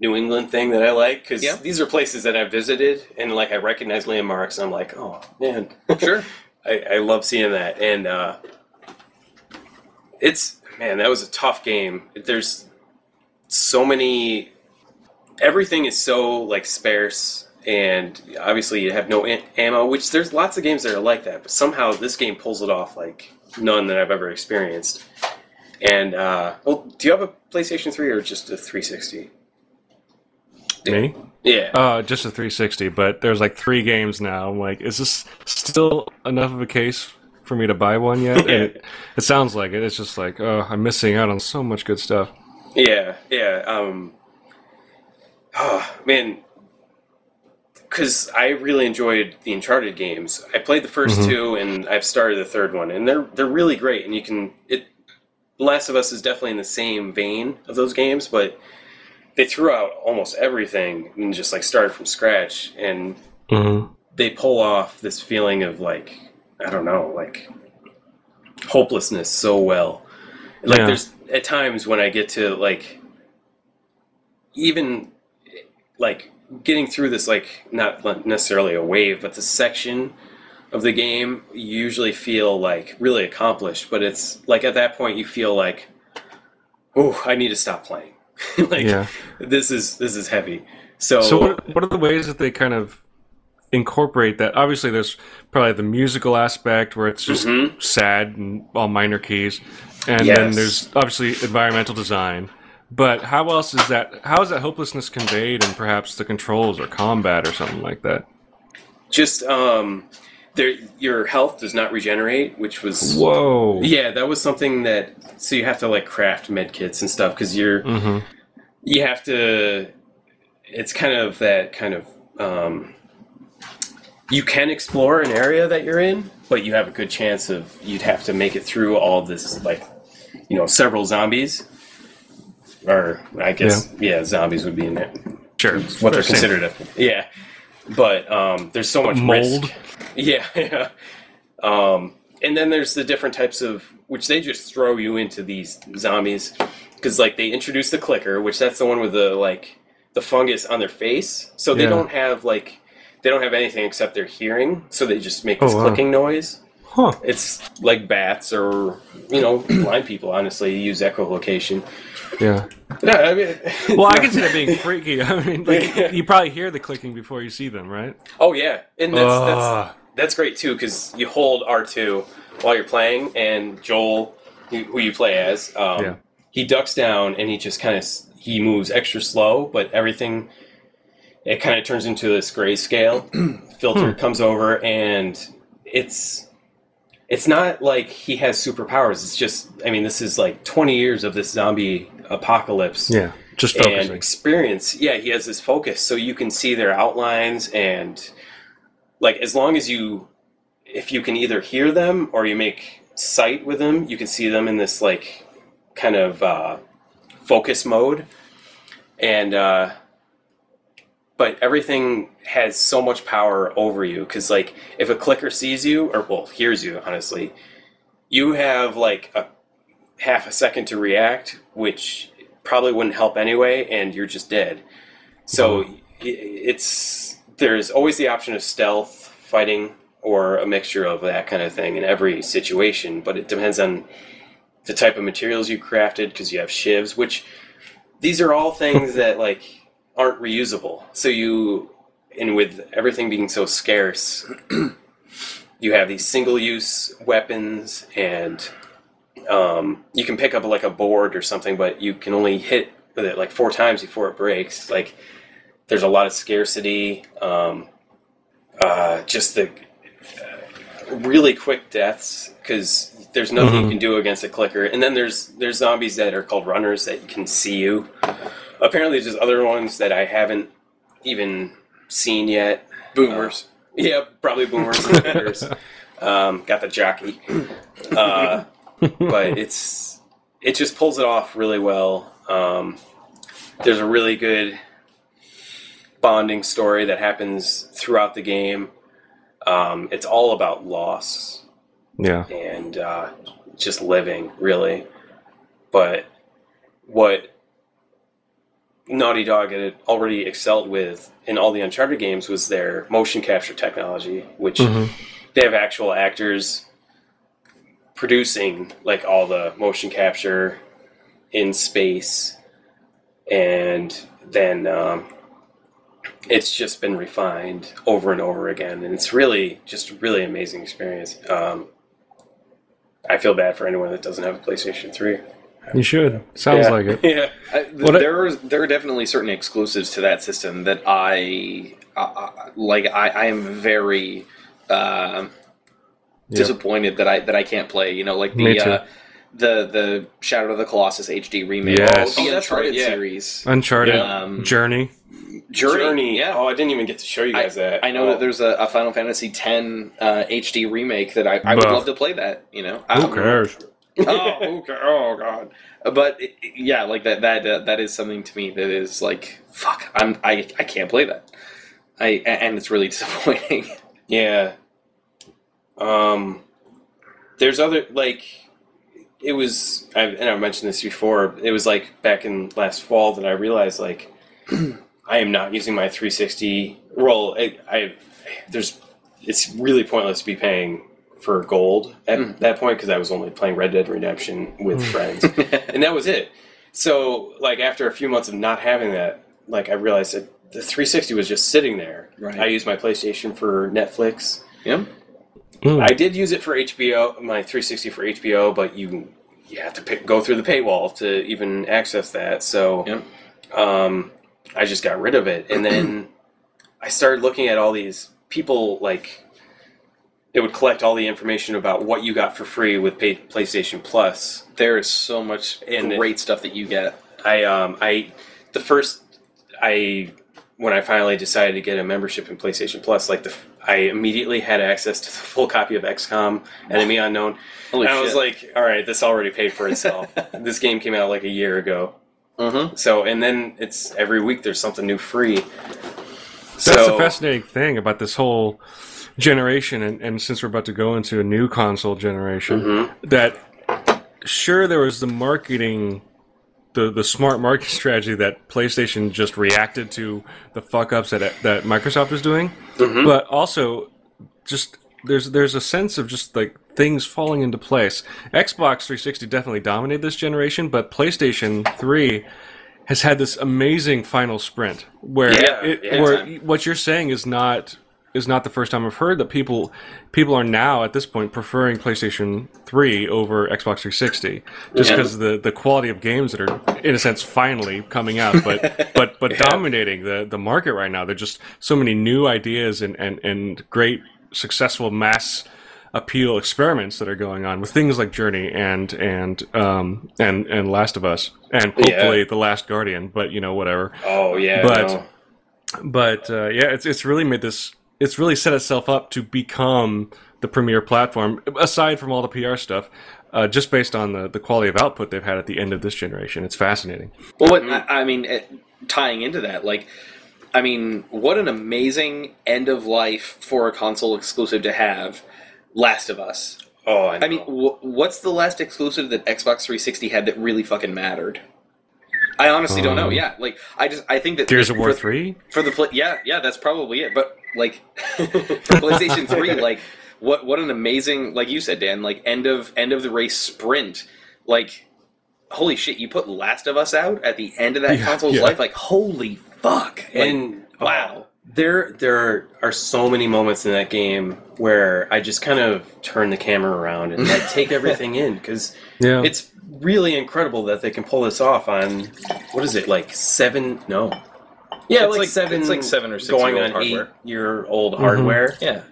New England thing that I like because Yeah. these are places that I've visited and like I recognize landmarks. And I'm like, oh man, sure I, I love seeing that, and uh, it's man, that was a tough game. There's so many, everything is so like sparse, and obviously you have no ammo. Which there's lots of games that are like that, but somehow this game pulls it off like none that I've ever experienced. And uh, well, do you have a PlayStation Three or just a 360? Me? Yeah. Uh, just a 360, but there's like three games now. I'm like, is this still enough of a case for me to buy one yet? And it, it sounds like it. It's just like, oh, I'm missing out on so much good stuff. Yeah, yeah. Um, oh, man, because I really enjoyed the Uncharted games. I played the 1st Mhm. two, and I've started the third one, and they're they're really great. And you can it. The Last of Us is definitely in the same vein of those games, but they threw out almost everything and just like started from scratch, and Mm-hmm. they pull off this feeling of like I don't know, like hopelessness so well. Like Yeah. there's at times when I get to like even like getting through this like not necessarily a wave, but the section of the game you usually feel like really accomplished, but it's like at that point you feel like oh, I need to stop playing. like Yeah. this is this is heavy. So, So, what, what are the ways that they kind of incorporate that? Obviously, there's probably the musical aspect where it's just Mhm. sad and all minor keys, and then there's obviously environmental design. But how else is that? How is that hopelessness conveyed in perhaps the controls or combat or something like that? just um there your health does not regenerate which was Whoa! yeah that was something that so you have to like craft med kits and stuff because you're hmm you have to it's kind of that kind of um you can explore an area that you're in but you have a good chance of you'd have to make it through all this like you know several zombies, or I guess yeah, zombies would be in it. Sure. What they're considered, a, yeah. But um, there's so much Mold. risk. Yeah, yeah. Um, and then there's the different types of which they just throw you into these zombies because like they introduce the clicker, which that's the one with the like the fungus on their face, so they Yeah. don't have like they don't have anything except their hearing, so they just make this Oh, wow. clicking noise. Huh. It's like bats or you know blind people. Honestly, use echolocation. Yeah. Yeah, I mean, Well, I can see that being freaky. I mean, like, Yeah. you probably hear the clicking before you see them, right? oh yeah, and that's that's that's great too because you hold R two while you're playing, and Joel, who who you play as, um, Yeah. he ducks down and he just kind of he moves extra slow, but everything it kind of turns into this grayscale filter comes over, and it's it's not like he has superpowers. It's just I mean this is like 20 years of this zombie apocalypse Yeah. Just and focusing. experience. Yeah, he has this focus, so you can see their outlines and like as long as you, if you can either hear them or you make sight with them, you can see them in this like kind of uh, focus mode, and uh, but everything has so much power over you because like if a clicker sees you or well hears you honestly, you have like a half a second to react, which probably wouldn't help anyway, and you're just dead. So mm-hmm. it's there's always the option of stealth fighting or a mixture of that kind of thing in every situation, but it depends on the type of materials you crafted because you have shivs, which these are all things that like aren't reusable. So you and with everything being so scarce, you have these single-use weapons and um, you can pick up like a board or something, but you can only hit with it like four times before it breaks. Like there's a lot of scarcity. Um, uh, just the uh, really quick deaths because there's nothing you can do against a clicker. And then there's there's zombies that are called runners that can see you. Apparently, there's other ones that I haven't even seen yet. Boomers. Yeah, probably boomers. Um, got the jockey, uh, but it's it just pulls it off really well. Um, there's a really good bonding story that happens throughout the game. Um, it's all about loss Yeah. and uh, just living, really. But what Naughty Dog had already excelled with in all the Uncharted games was their motion capture technology, which Mhm. they have actual actors producing like all the motion capture in space, and then um, it's just been refined over and over again, and it's really just a really amazing experience. Um, I feel bad for anyone that doesn't have a PlayStation Three. You should. Sounds Yeah. like it. Yeah. I, th- What I- there are there are definitely certain exclusives to that system that I uh, uh, like. I, I am very uh, Yeah. disappointed that I that I can't play. You know, like Me the too. uh, the the Shadow of the Colossus HD remake, Yes. the Oh, that's right, Uncharted yeah. series, Uncharted. Um, Journey. Journey. Yeah, Oh, I didn't even get to show you guys that. I know oh. that there's a, a Final Fantasy X uh, HD remake that I, I would love to play. That you know, Who Um, cares? Oh, okay. oh god. But yeah, like that that uh, that is something to me that is like fuck. I'm I I can't play that. I. and it's really disappointing. Yeah. Um, there's other like, it was, I, and I've mentioned this before. It was like back in last fall that I realized like, I am not using my 360 roll. I, I there's, it's really pointless to be paying for gold at Mm. that point because I was only playing Red Dead Redemption with friends, and that was it. So like after a few months of not having that, like I realized that the 360 was just sitting there. Right. I used my PlayStation for Netflix. yeah. Mm. I did use it for HBO, my 360 for HBO, but you you have to pick, go through the paywall to even access that. So Yep. um, I just got rid of it, and then I started looking at all these people like it would collect all the information about what you got for free with pay, PlayStation Plus. There is so much And it- great stuff that you get. I um I the first I when I finally decided to get a membership in PlayStation Plus, like the I immediately had access to the full copy of XCOM Enemy Unknown. Holy and I was shit. like, all right, this already paid for itself. this game came out like a year ago. Mm-hmm. So, and then it's every week there's something new free. That's So- the fascinating thing about this whole generation, and, and since we're about to go into a new console generation, Mhm. that sure there was the marketing, the the smart marketing strategy that PlayStation just reacted to the fuck ups that that Microsoft was doing, Mhm. but also just there's there's a sense of just like things falling into place. Xbox 360 definitely dominated this generation, but PlayStation 3 has had this amazing final sprint where Yeah, it, yeah. where what you're saying is not is not the first time I've heard that people people are now at this point preferring PlayStation 3 over Xbox 360 just Yeah. because the the quality of games that are in a sense finally coming out but but but Yeah. dominating the the market right now there're just so many new ideas and and and great successful mass appeal experiments that are going on with things like Journey and and um and and Last of Us and hopefully Yeah. The Last Guardian but you know whatever Oh yeah, But- no. but uh, yeah, it's it's really made this. It's really set itself up to become the premier platform. Aside from all the PR stuff, uh, just based on the the quality of output they've had at the end of this generation, it's fascinating. Well, what I, I mean, it, tying into that, like, I mean, what an amazing end of life for a console exclusive to have. Last of Us. oh, I, know. I mean, wh- what's the last exclusive that Xbox 360 had that really fucking mattered? I honestly don't know. Um, Yeah, like I just I think that Gears of War for, three. for the play, yeah, yeah, that's probably it. But like for PlayStation Three, like what what an amazing, like you said, Dan, like end of end of the race sprint. Like holy shit, you put Last of Us out at the end of that Yeah, console's yeah. life. Like holy fuck, Like, and uh, wow. There, there are so many moments in that game where I just kind of turn the camera around and like take everything in because Yeah, it's really incredible that they can pull this off on what is it like seven? No, yeah, It's like, like- seven. it's like seven or six going year on hardware. eight year old Mm-hmm. hardware, yeah.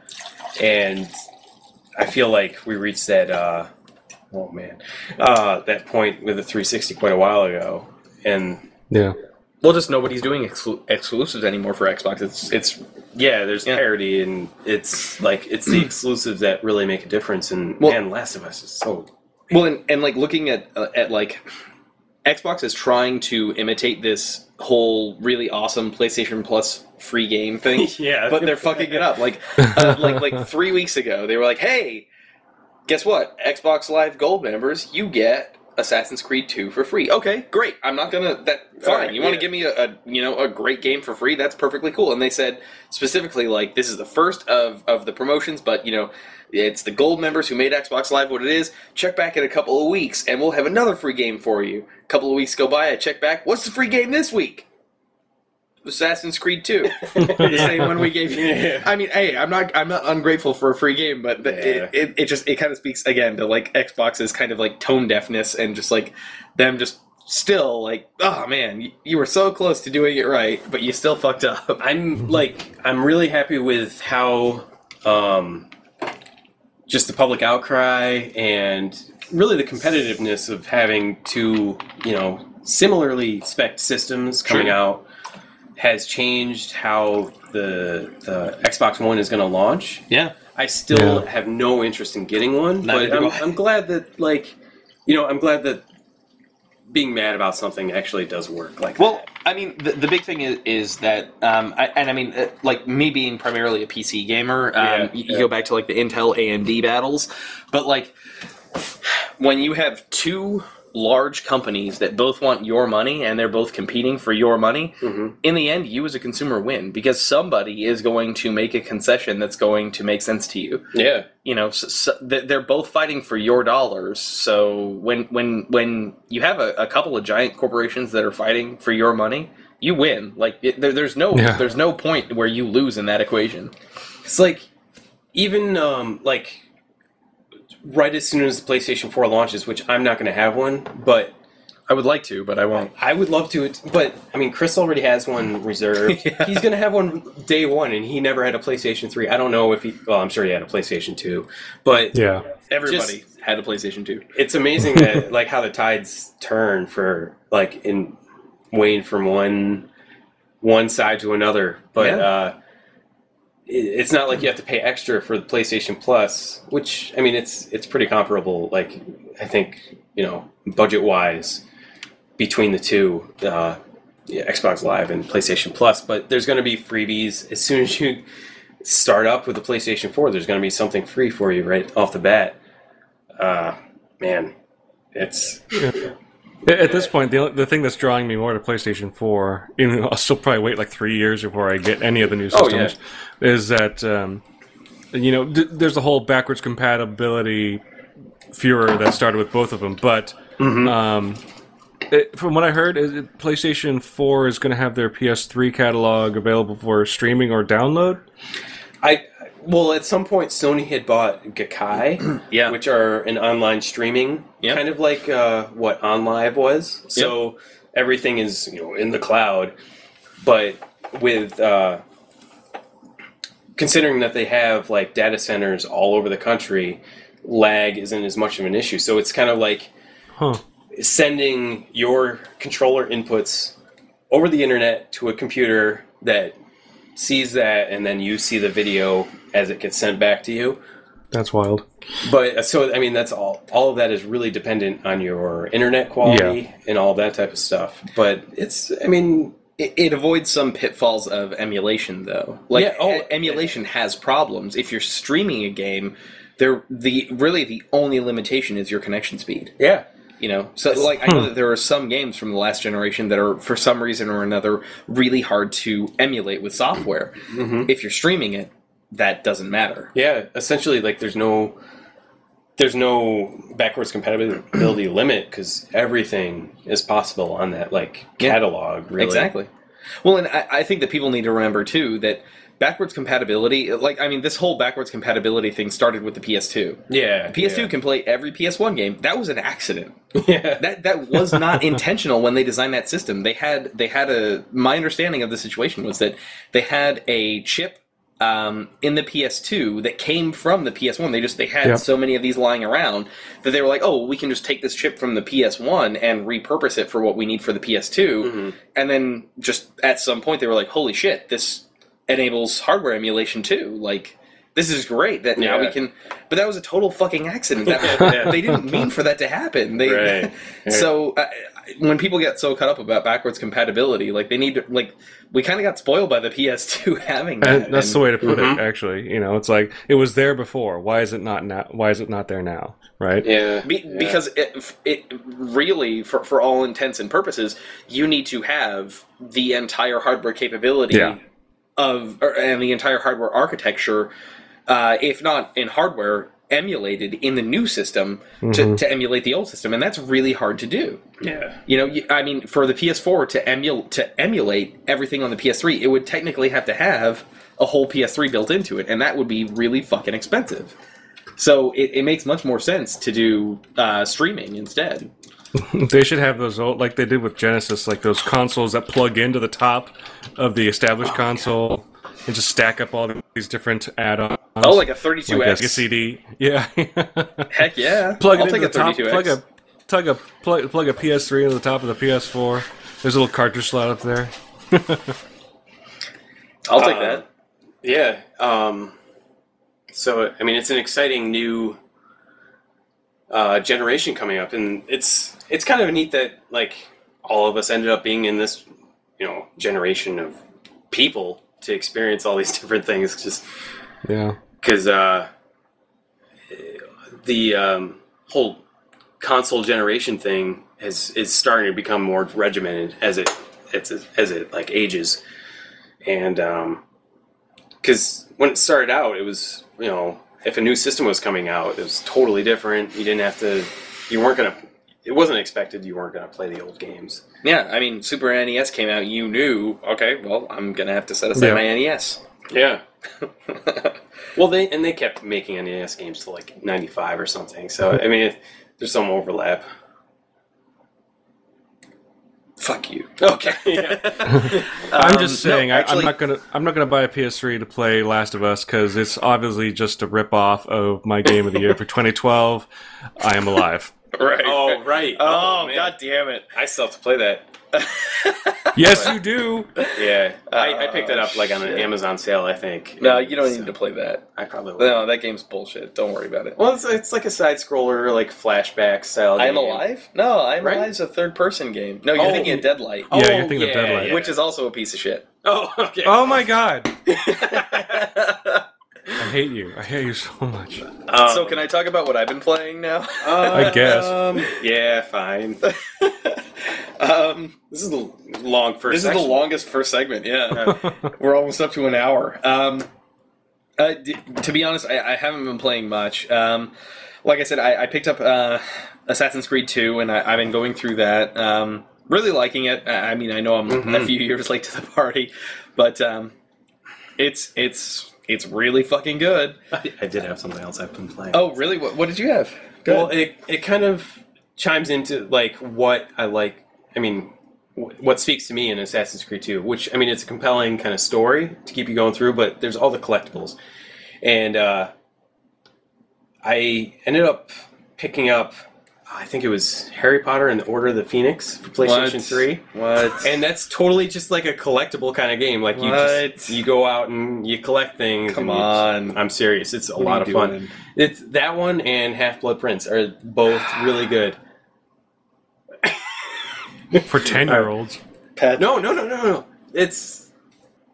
and I feel like we reached that. uh Oh man, uh, that point with the 360 quite a while ago, and yeah. Well, just nobody's doing exclu- exclusives anymore for Xbox. It's it's Yeah, there's Yeah. parity, and it's like it's the exclusives that really make a difference. And Well- man, Last of Us is so. Well, and, and like looking at uh, at like Xbox is trying to imitate this whole really awesome PlayStation Plus free game thing, Yeah, but they're fucking it up. Like uh, like like three weeks ago, they were like, "Hey, guess what? Xbox Live Gold members, you get." Assassin's Creed 2 for free. Okay, great. I'm not gonna that fine. Alright, you want to yeah. give me a, a you know a great game for free? That's perfectly cool. And they said specifically like this is the first of of the promotions, but you know it's the gold members who made Xbox Live what it is. Check back in a couple of weeks, and we'll have another free game for you. A couple of weeks go by, I check back. What's the free game this week? Assassin's Creed 2. the same one we gave you. Yeah. I mean, hey, I'm not I'm not ungrateful for a free game, but the, Yeah. it, it, it just it kind of speaks again to like Xbox's kind of like tone deafness and just like them just still like oh man, you, you were so close to doing it right, but you still fucked up. I'm like I'm really happy with how um, just the public outcry and really the competitiveness of having two you know similarly spec systems coming Sure. out has changed how the the Xbox One is going to launch. Yeah. I still Yeah. have no interest in getting one, Neither but I'm, I. I'm glad that like you know I'm glad that being mad about something actually does work. Like Well, I mean, the, the big thing is, is that, um, I, and I mean, uh, like me being primarily a PC gamer, um, Yeah, you, you go back to like the Intel AMD battles, but like when you have two large companies that both want your money and they're both competing for your money, Mhm. in the end, you as a consumer win because somebody is going to make a concession that's going to make sense to you yeah. you know so, so they're both fighting for your dollars so when when when you have a, a couple of giant corporations that are fighting for your money you win like it, there, there's no Yeah. there's no point where you lose in that equation It's like even um, like right as soon as the PlayStation 4 launches, which I'm not going to have one, but i would like to but i won't I would love to. But I mean, Chris already has one reserved. Yeah. He's going to have one day one, and he never had a PlayStation 3. I don't know if he. Well, I'm sure he had a PlayStation 2, but Yeah. everybody had a playstation 2 it's amazing that like how the tides turn for like in Wayne from one one side to another. But Yeah. uh, it's not like you have to pay extra for the PlayStation Plus, which I mean it's it's pretty comparable. Like I think you know budget wise between the two, uh, yeah, Xbox Live and PlayStation Plus. But there's going to be freebies as soon as you start up with the PlayStation Four. There's going to be something free for you right off the bat. Uh, man, it's At this point, the the thing that's drawing me more to PlayStation 4, even though I'll still probably wait like three years before I get any of the new Oh, yeah. systems, is that um, you know d- there's a whole backwards compatibility furor that started with both of them. But Mm-hmm. um, it, from what I heard, is it, PlayStation 4 is going to have their PS3 catalog available for streaming or download. I well, at some point, Sony had bought Gaikai, Yeah. which are an online streaming, Yep. kind of like uh, what OnLive was. So everything is you know in the cloud, but with uh, considering that they have like data centers all over the country, lag isn't as much of an issue. So it's kind of like Huh. sending your controller inputs over the internet to a computer that sees that and then you see the video as it gets sent back to you That's wild. but uh, so i mean that's all all of that is really dependent on your internet quality and all that type of stuff but it's i mean It, it avoids some pitfalls of emulation, though. Like, Yeah, oh, e- emulation has problems. If you're streaming a game, there the really the only limitation is your connection speed. yeah You know, so like I know that there are some games from the last generation that are for some reason or another really hard to emulate with software. If you're streaming it, that doesn't matter. yeah essentially like there's no there's no backwards compatibility limit because everything is possible on that like Yeah. catalog really Exactly. Well, and I, I think that people need to remember too that backwards compatibility, like I mean, this whole backwards compatibility thing started with the PS2. yeah PS2 yeah. can play every PS1 game. That was an accident. yeah That that was not intentional when they designed that system. They had they had a my understanding of the situation was that they had a chip um, in the PS2 that came from the PS1. They just they had Yep. so many of these lying around that they were like, oh, we can just take this chip from the PS1 and repurpose it for what we need for the PS2. And then just at some point they were like, holy shit, this enables hardware emulation too. Like this is great that now we can. But that was a total fucking accident. That, Yeah. They didn't mean for that to happen. They Right. so uh, when people get so caught up about backwards compatibility, like they need to like we kind of got spoiled by the PS2 having that. And that's the way to put Mhm. it. Actually, you know, it's like it was there before. Why is it not now? Why is it not there now? Right? yeah Be, yeah. Because it, it really, for, for all intents and purposes, you need to have the entire hardware capability Yeah. of, or, and the entire hardware architecture, uh, if not in hardware, emulated in the new system to, to emulate the old system, and that's really hard to do. yeah You know, I mean, for the PS4 to emulate to emulate everything on the PS3, it would technically have to have a whole PS3 built into it, and that would be really fucking expensive. So it, it makes much more sense to do uh, streaming instead. They should have those old, like they did with Genesis, like those consoles that plug into the top of the established console and just stack up all these different add-ons. Oh, like a 32x. like a CD. Yeah. Heck yeah! plug I'll into take the a top. 32x. Plug a plug a plug, plug a PS3 into the top of the PS4. There's a little cartridge slot up there. I'll take Uh, that. Yeah. Um, so I mean, it's an exciting new uh, generation coming up, and it's it's kind of neat that like all of us ended up being in this you know generation of people to experience all these different things. Just Yeah. because uh, the um, whole console generation thing is is starting to become more regimented as it it's as it like ages, and because when it started out, it was you know if a new system was coming out, it was totally different. You didn't have to, you weren't gonna. It wasn't expected you weren't gonna play the old games. Yeah, I mean, Super NES came out. You knew, okay, well, I'm gonna have to set aside Yeah. my NES. Yeah. well, they and they kept making NES games to like '95 or something. So I mean, it, there's some overlap. Fuck you. Okay. Yeah. I'm Um, just no, saying, I, I'm not gonna, I'm not gonna buy a PS3 to play Last of Us because it's obviously just a rip off of my game of the year for 2012. I am alive. Right. oh right. Oh, oh, man. god damn it. I still have to play that. Yes, you do. Yeah, I, I uh, picked it Oh, up like on an shit. Amazon sale, I think. No, you don't So need to play that. I probably will. No, that game's bullshit. Don't worry about it. Well, it's, it's like a side scroller, like flashback style. I'm game. Alive? No, I'm Right? Alive's a third person game. No, you're Oh. thinking of Deadlight, Oh, Yeah, you're thinking of oh, Deadlight. yeah. which is also a piece of shit. Oh, okay. Oh my god. I hate you. I hate you so much. Um, so, can I talk about what I've been playing now? I guess. Um, yeah, fine. um, This is the long first. this is the longest first segment. Yeah, we're almost up to an hour. Um, uh, d- to be honest, I, I haven't been playing much. Um, like I said, I, I picked up uh, Assassin's Creed 2, and I, I've been going through that. Um, really liking it. I I mean, I know I'm a Mhm. few years late to the party, but um, it's it's it's really fucking good. I, I did have something else I've been playing. Oh, really? What, what did you have? Go well, ahead. it it kind of chimes into like what I like. I mean, wh- what speaks to me in Assassin's Creed 2, which I mean, it's a compelling kind of story to keep you going through, but there's all the collectibles, and uh, I ended up picking up. I think it was Harry Potter and the Order of the Phoenix for PlayStation What? 3. What? And that's totally just like a collectible kind of game. Like you What? just you go out and you collect things. Come and you- on. I'm serious. It's a What lot of you fun. It's that one and Half Blood Prince are both really good. For ten year olds. Pat, No, no, no, no, no. It's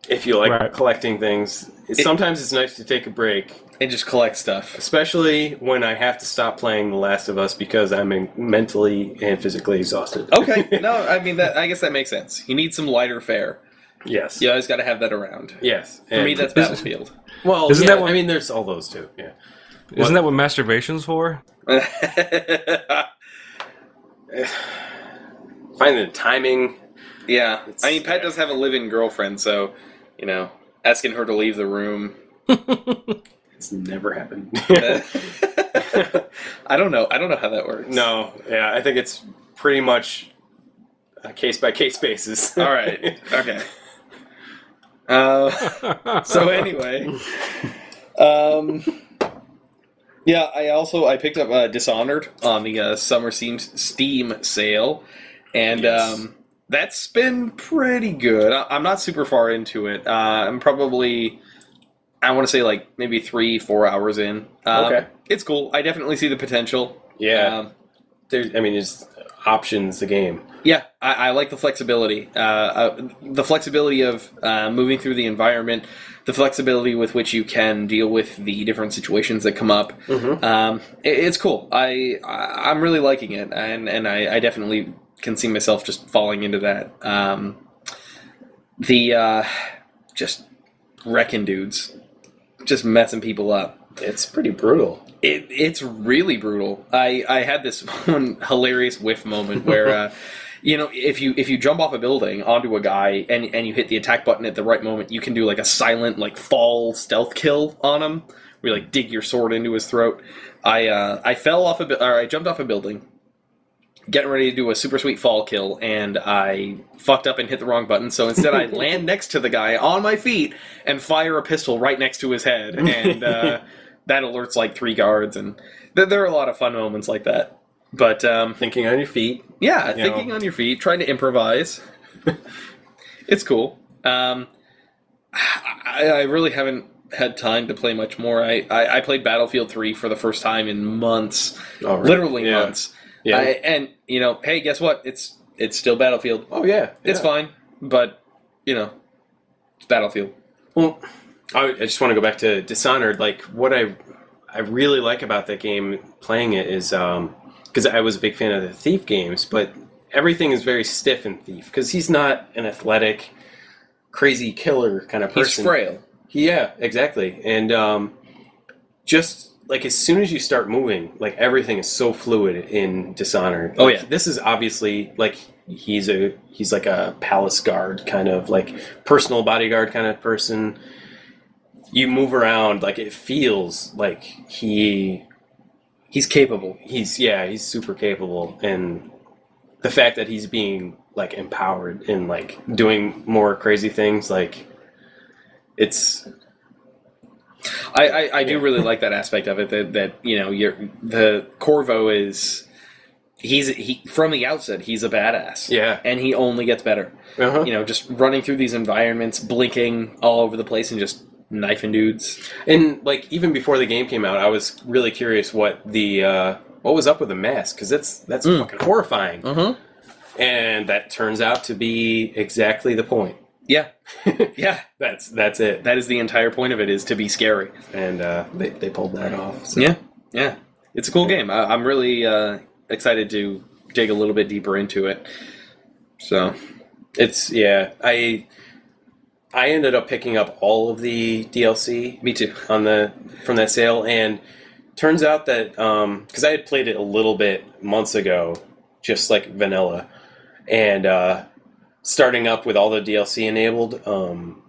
if you like Right. collecting things. It- sometimes it's nice to take a break, and just collect stuff. especially when I have to stop playing The Last of Us because I'm in- mentally and physically exhausted. Okay, no, I mean that. I guess that makes sense. You need some lighter fare. yes. You always got to have that around. Yes. For me, And- that's Battlefield. well. Isn't yeah, that what- I mean, there's all those too. Yeah. Isn't that what masturbation's for? Finding the timing. yeah, It's- I mean, Pat does have a live-in girlfriend, so you know, asking her to leave the room. It's never happened. I don't know. I don't know how that works. no. Yeah, I think it's pretty much a case by case basis. All right. Okay. Uh, so anyway, um, yeah, I also I picked up uh, Dishonored on the uh, summer Steam Steam sale, and Yes. um, that's been pretty good. I, I'm not super far into it. Uh, I'm probably I want to say like maybe three four hours in. Um, Okay. it's cool. I definitely see the potential. yeah. Um, There's, I mean, there's options. The game. Yeah, I, I like the flexibility. Uh, uh, the flexibility of uh, moving through the environment, the flexibility with which you can deal with the different situations that come up. Mm-hmm. Um, it, it's cool. I, I I'm really liking it, and and I, I definitely can see myself just falling into that. Um, the uh, just wrecking dudes, just messing people up. It's pretty brutal. It, it's really brutal. I, I had this one hilarious whiff moment where, uh, you know, if you if you jump off a building onto a guy and and you hit the attack button at the right moment, you can do like a silent like fall stealth kill on him. Where you like dig your sword into his throat. I uh, I fell off a or I jumped off a building, getting ready to do a super sweet fall kill, and I fucked up and hit the wrong button. So instead, I land next to the guy on my feet and fire a pistol right next to his head, and uh, that alerts like three guards. And th- there are a lot of fun moments like that. But um, Thinking on your feet. yeah, You thinking know. on your feet, trying to improvise. it's cool. Um, I, I really haven't had time to play much more. I, I, I played Battlefield 3 for the first time in months. Oh, really? Literally Yeah. months. Yeah. I, and, you know, hey, guess what? It's it's still Battlefield. oh yeah. It's yeah. fine, but, you know, it's Battlefield. Well, I, I just want to go back to Dishonored. Like what I I really like about that game, playing it is because I was a big fan of the Thief games, but everything is very stiff in Thief because he's not an athletic, crazy killer kind of person. He's frail. Yeah, exactly. And um, just like as soon as you start moving, like everything is so fluid in Dishonored. Oh, Like, yeah. this is obviously like he's a he's like a palace guard kind of like personal bodyguard kind of person. You move around like it feels like he He's capable. he's yeah he's super capable and the fact that he's being like empowered and like doing more crazy things like it's I, I, I do really like that aspect of it. That that you know, you're the Corvo is he's he from the outset he's a badass. Yeah. and he only gets better. Uh-huh. You know, just running through these environments, blinking all over the place, and just knifing dudes. And like even before the game came out, I was really curious what the uh, what was up with the mask because that's that's Mm. fucking horrifying. Uh-huh. And that turns out to be exactly the point. Yeah, yeah. That's that's it. That is the entire point of it is to be scary. And uh, they they pulled that off. So. Yeah, yeah. It's a cool game. I, I'm really uh, excited to dig a little bit deeper into it. So, It's yeah. I I ended up picking up all of the DLC me too. on the from that sale, and turns out that because I had played it a little bit months ago, just like vanilla, and uh, starting up with all the DLC enabled, um,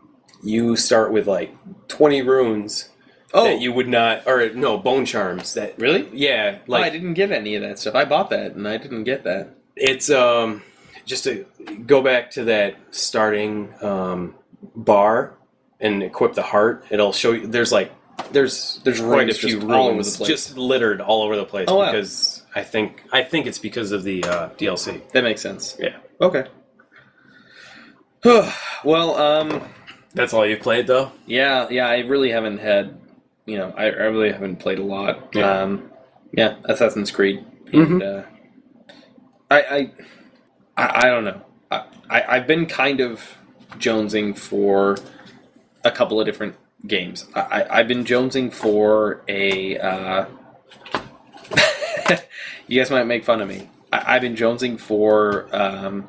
you start with like twenty runes Oh, that you would not, or no bone charms that really? yeah, Like, like I didn't get any of that stuff. I bought that, and I didn't get that. it's um just to go back to that starting um, bar and equip the heart it'll show you there's like there's there's quite a few runes just littered all over the place Oh, wow. because i think i think it's because of the uh, dlc That makes sense. yeah Okay. well, um, that's all you've played though yeah, yeah. I really haven't had, you know, I, I really haven't played a lot. Yeah. Um, yeah, Assassin's Creed, and uh, I, I, I, I don't know. I, I, I've been kind of jonesing for a couple of different games. I, I, I've been jonesing for a. Uh, you guys might make fun of me. I, I've been jonesing for um,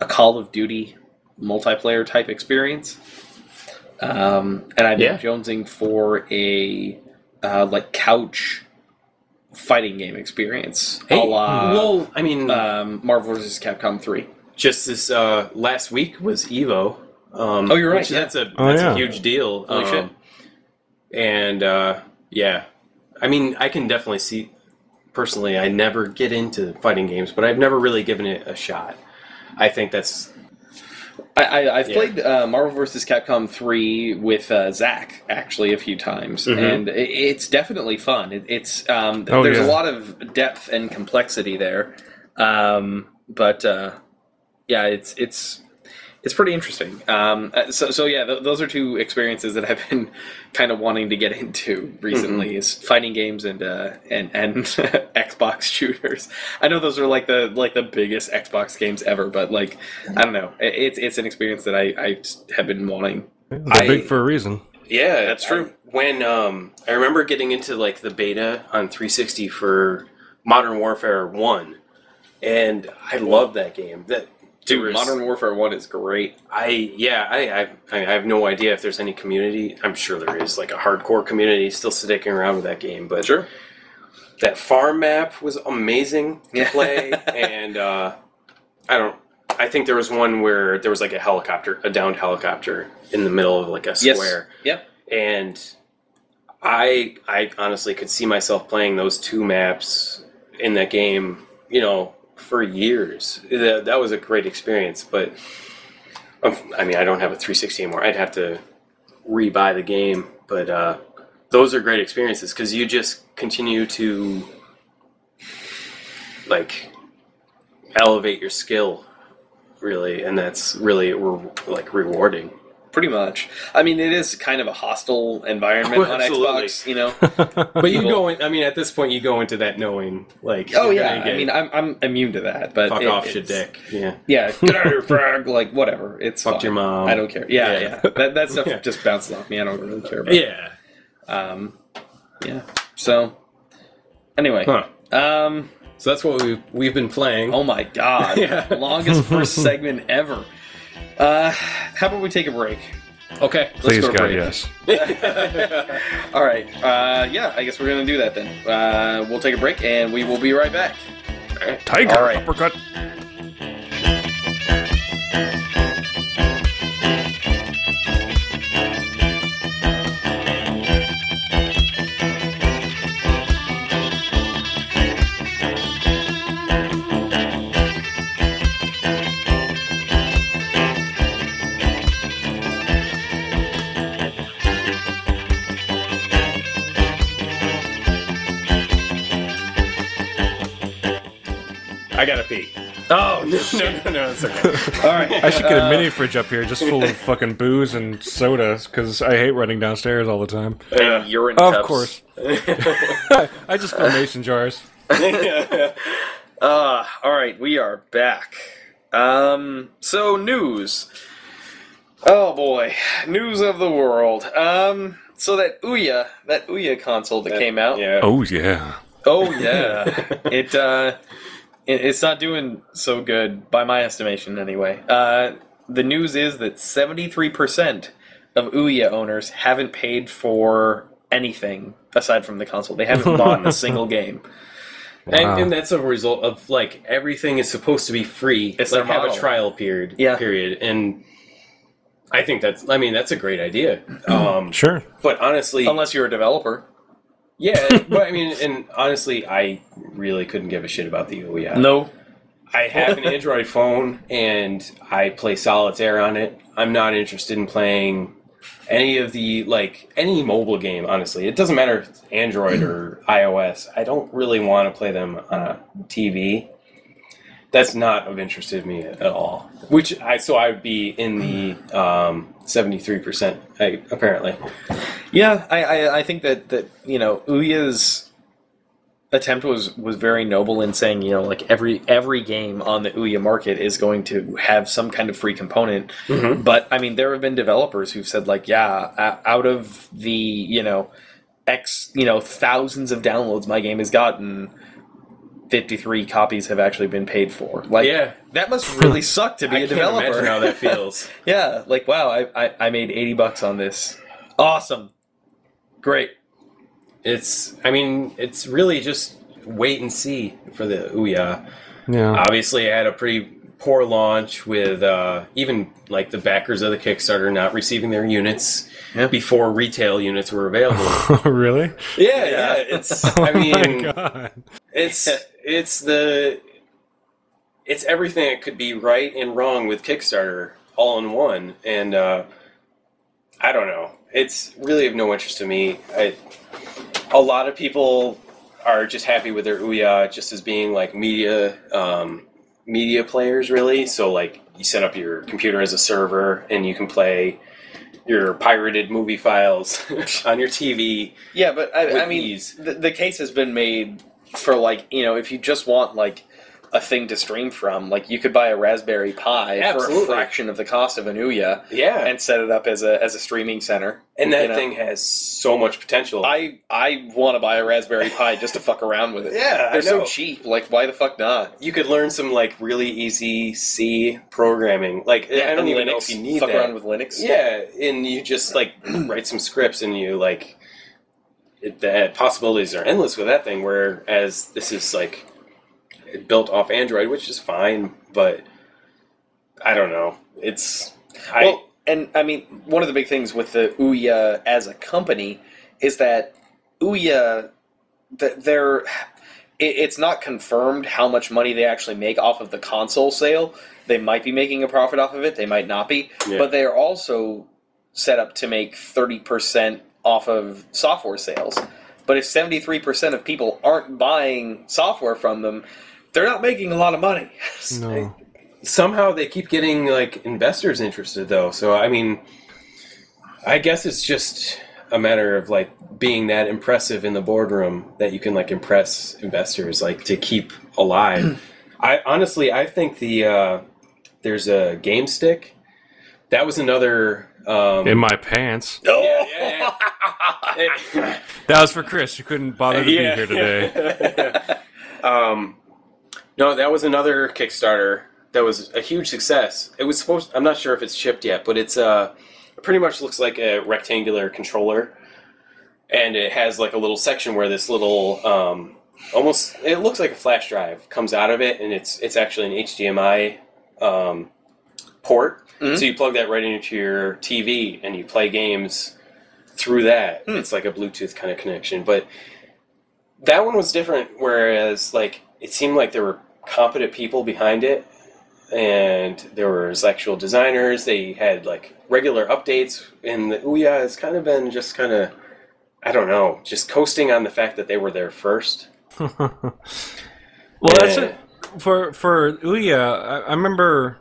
a Call of Duty multiplayer type experience, um, and I've been Yeah. jonesing for a uh, like couch fighting game experience, a la well i mean um, Marvel vs. Capcom Three. just this uh, last week was evo um, Oh, you're right, which yeah. that's a Oh, that's yeah. a huge deal Holy um, shit. and uh, yeah i mean i can definitely see personally i never get into fighting games but i've never really given it a shot i think that's I, I, I've Yeah. played uh, Marvel vs. Capcom 3 with uh, Zach actually a few times, Mhm. and it, it's definitely fun. It, it's um, Oh, there's yeah. a lot of depth and complexity there, um, but uh, yeah, it's it's it's pretty interesting. Um, uh, so so yeah, th- those are two experiences that I've been kind of wanting to get into recently Mm-hmm. is fighting games and uh, and and Xbox shooters. I know those are like the like the biggest Xbox games ever, but like I don't know, it, it's it's an experience that I I have been wanting. They're I- big for a reason. yeah That's true. I- when um, i remember getting into like the beta on 360 for modern warfare 1 and i loved that game that there Dude, was- Modern Warfare One is great. I yeah I, I I have no idea if there's any community. I'm sure there is like a hardcore community still sticking around with that game. But Sure. that farm map was amazing to play, and uh, I don't. I think there was one where there was like a helicopter, a downed helicopter in the middle of like a Yes. square, Yep. and I I honestly could see myself playing those two maps in that game. You know, for years. That, that was a great experience, but um, I mean, I don't have a 360 anymore. I'd have to re-buy the game, but uh, those are great experiences because you just continue to like elevate your skill, really, and that's really re- like rewarding. Pretty much. I mean, it is kind of a hostile environment Oh, on. Xbox, you know. But you go in. I mean, at this point, you go into that knowing like. Oh you're yeah, gonna I mean, I'm I'm immune to that. But fuck it- off, it's- shit dick. Yeah, Yeah, get out of here, frag. Like whatever. It's fucked fine. your mom. I don't care. Yeah, Yeah. yeah. That that stuff Yeah. just bounces off me. I don't really care about. It. Yeah. Um, yeah. So, anyway, Huh. um, So that's what we've we've been playing. oh my god, Yeah. longest first segment ever. Uh, how about we take a break? Okay. Please, go God, break. yes. All right. Uh, yeah, I guess we're gonna do that then. Uh, we'll take a break and we will be right back. Tiger All right. uppercut. Oh, no, no, no, it's okay. all right. I should get a mini fridge up here just full of fucking booze and sodas because I hate running downstairs all the time. And urine Of cups. course. I just fill mason jars. Uh, all right, we are back. Um, so news. Oh boy, news of the world. Um, so that Ouya, that Ouya console that, came out. Yeah. Oh yeah. Oh yeah, it uh, it, it's not doing so good by my estimation anyway. Uh, the news is that seventy three percent of Ouya owners haven't paid for anything aside from the console. They haven't bought a single game. Wow. And, and that's a result of like everything is supposed to be free. It's like have a trial period. Yeah. Period. And I think that's. I mean, that's a great idea. Um, Sure. but honestly, Unless you're a developer. Yeah. but I mean, and honestly, I really couldn't give a shit about the Ouya. No. I have an Android phone and I play solitaire on it. I'm not interested in playing any of the like any mobile game. Honestly, it doesn't matter if it's Android or iOS. I don't really want to play them on a TV. That's not of interest to me at all. Which I so I would be in the um, seventy three percent apparently. Yeah, I, I, I think that, that you know Ouya's attempt was was very noble in saying you know like every every game on the Ouya market is going to have some kind of free component. Mhm. But I mean, there have been developers who've said like, yeah, out of the you know x you know thousands of downloads my game has gotten. 53 copies have actually been paid for. Like, Yeah. that must really suck to be I a can't developer. imagine how that feels. Yeah, like wow, I, I, I made eighty bucks on this. Awesome, great. it's I mean it's really just wait and see for the Ouya. Yeah. obviously it had a pretty poor launch with uh, even like the backers of the kickstarter not receiving their units Yeah. before retail units were available really? yeah yeah it's i oh mean my god. it's it's the it's everything that could be right and wrong with kickstarter all in one and uh, i don't know it's really of no interest to me I, a lot of people are just happy with their Ouya just as being like media um, media players really so like you set up your computer as a server and you can play your pirated movie files on your tv Yeah, but I, I mean, the, the case has been made for like you know if you just want like a thing to stream from, like you could buy a Raspberry Pi for a fraction of the cost of an Ouya yeah and set it up as a as a streaming center. and that you know? thing has so much potential I I want to buy a Raspberry Pi just to fuck around with it. Yeah, they're so cheap. Like, why the fuck not? you could learn some like really easy c programming like i don't even Linux, know if you need fuck that around with Linux. Yeah, and you just like write some scripts and you like it, the possibilities are endless with that thing. Whereas this is like built off Android, which is fine, but I don't know. It's I Well, and I mean, one of the big things with the Ouya as a company is that Ouya, that they're, it, it's not confirmed how much money they actually make off of the console sale. They might be making a profit off of it. They might not be, Yeah. but they are also set up to make thirty percent off of software sales. But if seventy three percent of people aren't buying software from them, they're not making a lot of money. No. somehow they keep getting like investors interested though. So I mean, I guess it's just a matter of like being that impressive in the boardroom that you can like impress investors like to keep alive. I honestly I think the uh, there's a game stick. That was another um, In my pants. yeah, yeah, yeah. That was for Chris, You couldn't bother to Yeah. be here today. um, no, that was another Kickstarter that was a huge success. It was supposed. I'm not sure if it's shipped yet, but it's uh, it pretty much looks like a rectangular controller, and it has like a little section where this little um, almost it looks like a flash drive comes out of it, and it's it's actually an HDMI um, port. Mhm. So you plug that right into your TV, and you play games through that. Hmm. It's like a Bluetooth kind of connection, but that one was different. Whereas, like, it seemed like there were competent people behind it, and there was actual designers. They had like regular updates, and the Ouya has kind of been just kind of, I don't know, just coasting on the fact that they were there first. Well, that's Yeah. it. for for Ouya, I, I remember.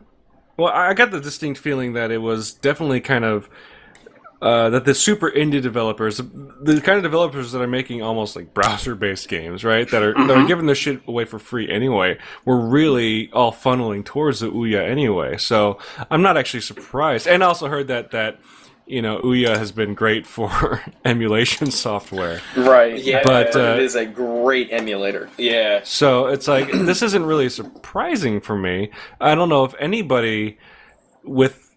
Well, I got the distinct feeling that it was definitely kind of uh, that the super indie developers, the kind of developers that are making almost like browser-based games, right, that are that are giving their shit away for free anyway, were really all funneling towards the Ouya anyway. So I'm not actually surprised, and I also heard that that you know Ouya has been great for emulation software. Right. Yeah, But, uh, it is a great emulator. Yeah, So it's like this isn't really surprising for me. I don't know if anybody with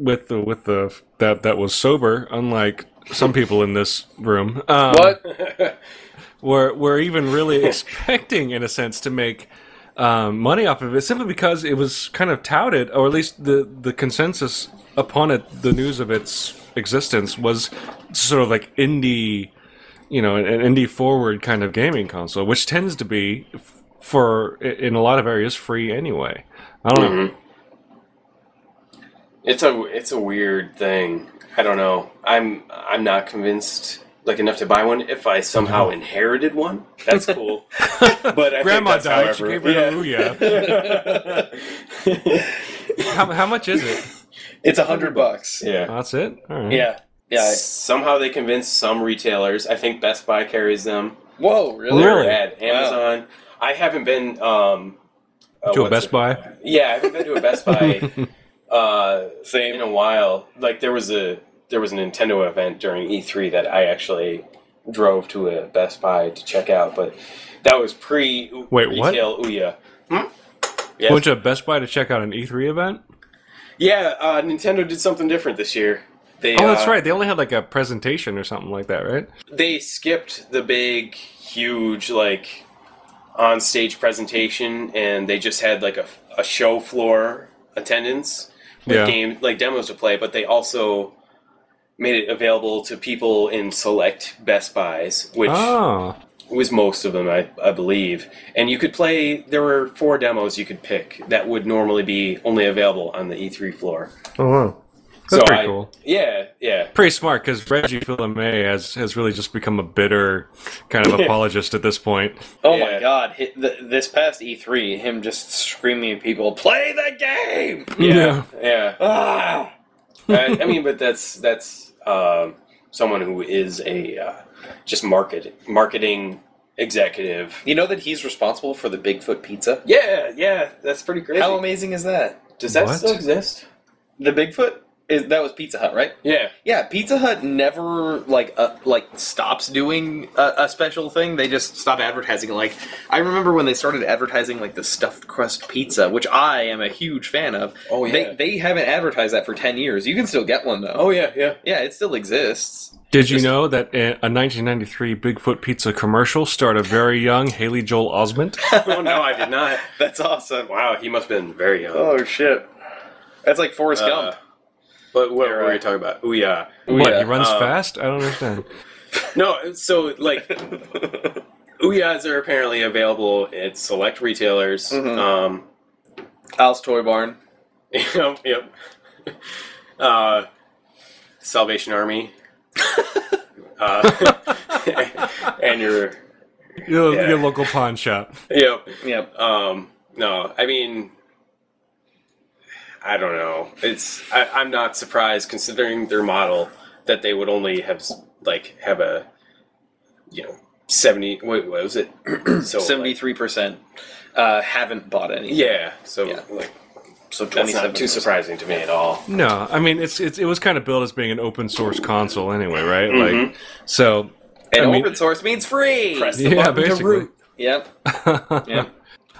with the with the that that was sober, unlike some people in this room. Um, What? Were were even really expecting, in a sense, to make um, money off of it simply because it was kind of touted, or at least the the consensus upon it, the news of its existence was sort of like indie, you know, an, an indie forward kind of gaming console, which tends to be for in a lot of areas free anyway. I don't know. It's a it's a weird thing. I don't know. I'm I'm not convinced like enough to buy one. If I somehow inherited one, that's cool. but I Grandma think that's died. She however- gave her to Ouya. How, how much is it? It's a hundred bucks. yeah. That's it. All right. Yeah. Yeah. Somehow they convinced some retailers. I think Best Buy carries them. Whoa, really? Really? At Amazon. I haven't been um, uh, To a what's Best it- Buy. Yeah, I haven't been to a Best Buy uh, Same. in a while. Like there was a there was a Nintendo event during E3 that I actually drove to a Best Buy to check out, but that was pre Wait, what? retail Ouya. Hmm? Yes. Went to a Best Buy to check out an E3 event. Yeah, uh, Nintendo did something different this year. They, Oh, that's uh, right. They only had like a presentation or something like that, right? They skipped the big, huge, like on stage presentation, and they just had like a, a show floor attendance with Yeah. game like demos to play. But they also made it available to people in select Best Buys, which Oh, was most of them, I, I believe. And you could play. There were four demos you could pick that would normally be only available on the E3 floor. oh, wow. That's pretty I- cool. Yeah, yeah. Pretty smart because Reggie Fils-Aimé has has really just become a bitter kind of apologist at this point. Oh Yeah. my god! Hi- th this past E3, him just screaming at people, "Play the game!" Yeah, yeah. Ah! I, I mean, but that's that's um, someone who is a uh, just market marketing executive. You know that he's responsible for the Bigfoot pizza. Yeah, yeah, that's pretty crazy. How amazing is that? Does that What? still exist? The Bigfoot is that was Pizza Hut, right? Yeah, Yeah, Pizza Hut never like uh, like stops doing a, a special thing. They just stop advertising it. Like I remember when they started advertising like the stuffed crust pizza, which I am a huge fan of. Oh, yeah. They they haven't advertised that for ten years. You can still get one though. Oh yeah, yeah. yeah, it still exists. Did you know that a a 1993 Bigfoot Pizza commercial starred a very young Haley Joel Osment? oh no, I did not. That's awesome. Wow, he must have been very young. Oh shit, that's like Forrest Uh, Gump. But what You're were we talking about? Oh yeah. what? He runs uh, fast? I don't understand. No, so like Ouya's are apparently available at select retailers. Mhm. Um, Al's Toy Barn. Yep, yep. Uh, Salvation Army. uh, and your Your, Yeah. your local pawn shop. yep. Yep. Um, no, I mean, I don't know. It's I, I'm not surprised considering their model that they would only have like have a you know seventy. Wait, what was it? so Seventy three percent uh, haven't bought any. yeah. So Yeah. like So that's twenty not too surprising to me at all. No, I mean it's, it's it was kind of built as being an open source console anyway, right? Mhm. Like so. And I mean- open source means free. Press the Yeah, button to basically. root. Yep. Yep.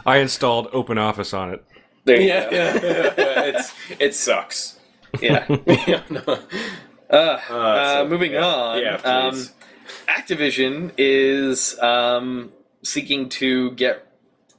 I installed Open Office on it. There you Yeah, go. yeah. it's it sucks. Yeah. yeah, no. Uh, uh, so- moving yeah. on. Yeah, um. Activision is um, seeking to get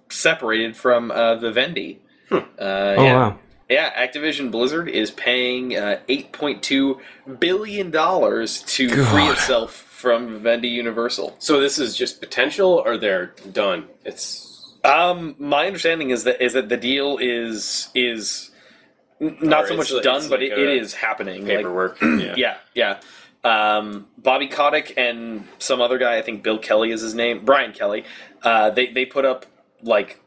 separated from uh, Vivendi. Uh, Oh yeah. wow! Yeah, Activision Blizzard is paying uh, eight point two billion dollars to God. free itself from Vivendi Universal. So this is just potential, or they're done? It's Um, my understanding is that is that the deal is is not Or so much like- done, but like it, it is happening. Like, paperwork. yeah. yeah, yeah. Um, Bobby Kotick and some other guy, I think Bill Kelly is his name, Brian Kelly. Uh, they they put up like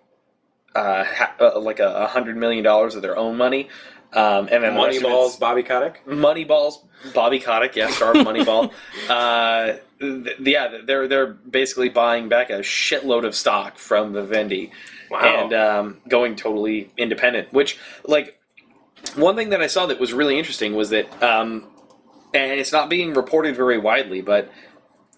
uh, ha- uh, like a hundred million dollars of their own money, um, and then the rest of Moneyballs, Bobby Kotick. Moneyballs, Bobby Kotick, yeah, star of Moneyball. uh, th- yeah, they're they're basically buying back a shitload of stock from Vivendi Wow. and um, going totally independent. Which, like, one thing that I saw that was really interesting was that, um, and it's not being reported very widely, but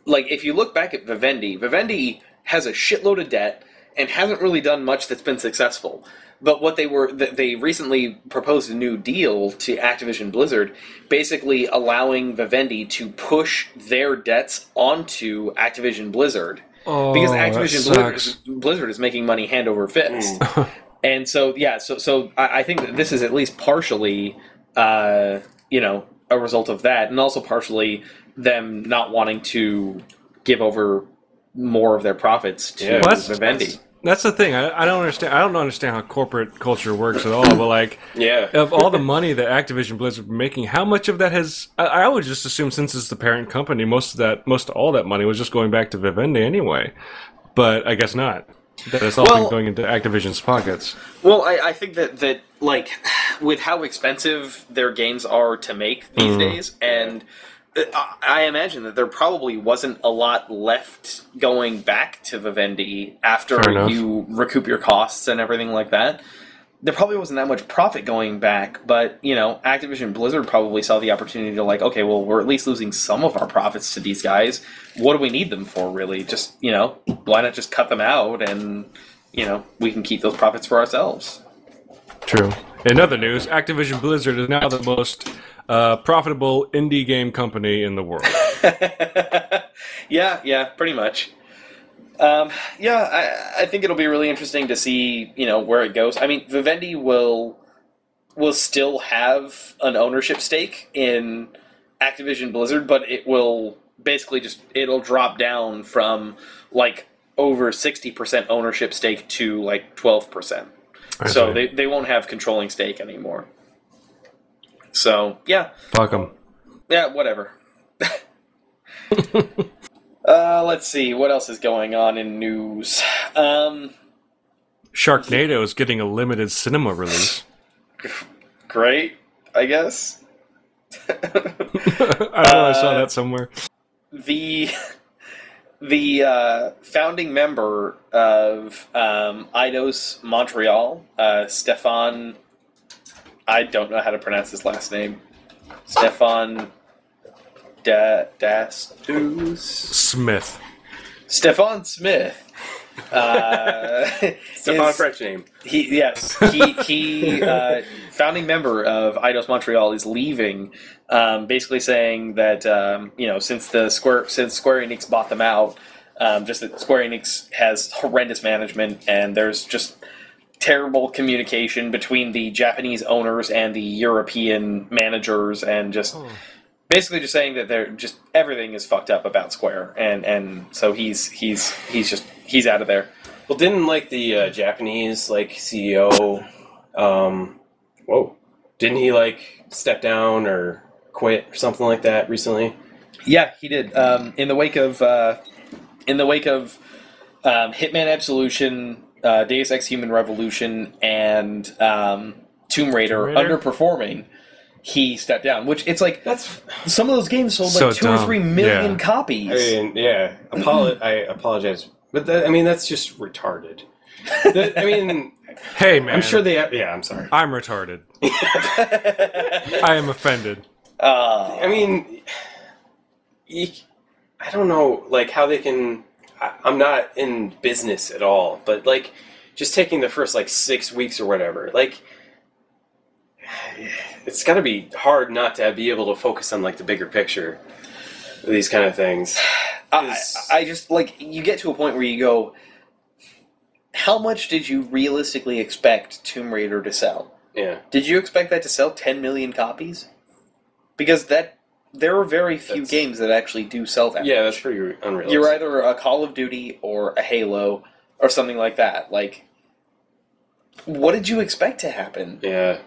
like if you look back at Vivendi, Vivendi has a shitload of debt and hasn't really done much that's been successful. But what they were, they recently proposed a new deal to Activision Blizzard, basically allowing Vivendi to push their debts onto Activision Blizzard Oh, because Activision. Blizzard, Blizzard is making money hand over fist, and so yeah, so so I, I think that this is at least partially, uh, you know, a result of that, and also partially them not wanting to give over more of their profits to Yeah. Well, that's- Vivendi. That's the thing. I, I don't understand. I don't understand how corporate culture works at all. But like, Yeah. of all the money that Activision Blizzard been making, how much of that has? I, I would just assume since it's the parent company, most of that, most all that money was just going back to Vivendi anyway. But I guess not. That it's all Well- been going into Activision's pockets. Well, I, I think that that like with how expensive their games are to make these days, and uh, I imagine that there probably wasn't a lot left going back to Vivendi after you recoup your costs and everything like that. There probably wasn't that much profit going back, but you know, Activision Blizzard probably saw the opportunity to like, okay, well, we're at least losing some of our profits to these guys. What do we need them for, really? Just you know, why not just cut them out and you know, we can keep those profits for ourselves. True. In other news, Activision Blizzard is now the most uh, profitable indie game company in the world. yeah, yeah, pretty much. Um, yeah, I, I think it'll be really interesting to see, you know, where it goes. I mean, Vivendi will will still have an ownership stake in Activision Blizzard, but it will basically just it'll drop down from like over sixty percent ownership stake to like twelve percent. I So see. they, they won't have controlling stake anymore. So yeah, Fuck them. yeah, whatever. uh, let's see what else is going on in news. Um, Sharknado is getting a limited cinema release. great, I guess. I don't know. I saw Uh, that somewhere. the the uh, founding member of um, Eidos Montreal, uh, Stefan. I don't know how to pronounce his last name. Stefan da- D'Astous. Smith. Stefan Smith. Uh, Stefan is- French name. He yes, he he uh, founding member of Eidos Montreal is leaving, um, basically saying that um, you know since the Square since Square Enix bought them out, um, just that Square Enix has horrendous management and there's just terrible communication between the Japanese owners and the European managers and just basically just saying that they're just everything is fucked up about Square and and so he's he's he's just he's out of there. Well, didn't like the uh, Japanese like CEO? Um, whoa, didn't he like step down or quit or something like that recently? Yeah, he did. Um, in the wake of uh, in the wake of um, Hitman Absolution, uh, Deus Ex Human Revolution, and um, Tomb Raider, Tomb Raider? underperforming, he stepped down. Which it's like That's. some of those games sold So like two or dumb. three million Yeah. copies. I mean, yeah. Apolo- I apologize, but that, I mean that's just retarded. That- I mean, Hey, man. I'm sure they. Yeah, I'm sorry. I'm retarded. I am offended. Uh, I mean, you, I don't know, like how they can. I, I'm not in business at all, but like just taking the first like six weeks or whatever, like it's got to be hard not to be able to focus on like the bigger picture. These kind of things. I, I just like you get to a point where you go. How much did you realistically expect Tomb Raider to sell? Yeah, Did you expect that to sell 10 million copies? Because that there are very few That's- games that actually do sell that. yeah, that's pretty unrealistic. You're either a Call of Duty or a Halo or something like that. Like, what did you expect to happen? Yeah,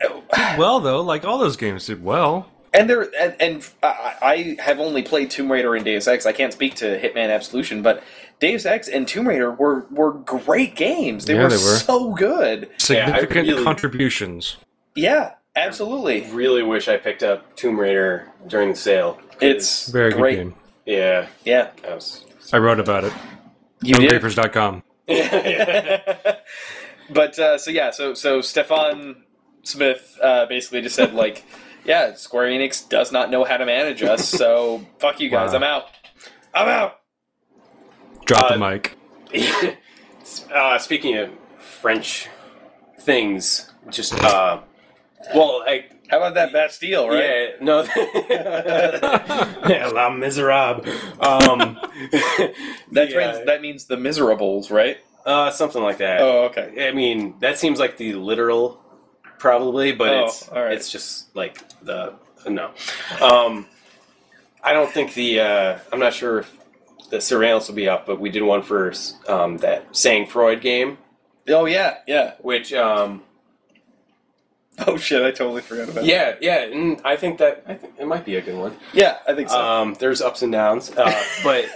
Well, though, like all those games did well. And there, and, and I, I have only played Tomb Raider and Deus Ex. I can't speak to Hitman Absolution, but Deus Ex and Tomb Raider were were great games. They Yeah, were they were. so good. Significant really- contributions. Yeah, absolutely. Really wish I picked up Tomb Raider during the sale. It's Very great. good game. Yeah, Yeah, I was. I wrote about it. you did. Gungrapers.com. but uh, so yeah, so so Stefan Smith uh, basically just said like, yeah, Square Enix does not know how to manage us, so fuck you guys, Wow. I'm out. I'm out. Drop Uh, the mic. uh, speaking of French things, just uh, well, I How about that Bastille, right? Yeah, no. yeah, La Miserable. Um, That, trans- uh, that means the miserables, right? uh, something like that. Oh, okay. I mean, that seems like the literal, probably, but Oh, it's all right. it's just like the no. Um, I don't think the uh, I'm not sure if the surveillance will be up, but we did one for um, that Sang Freud game, Oh yeah, yeah. which um, Oh shit, I totally forgot about. That. Yeah, yeah, and I think that I think it might be a good one. yeah, I think so. Um, there's ups and downs, uh, but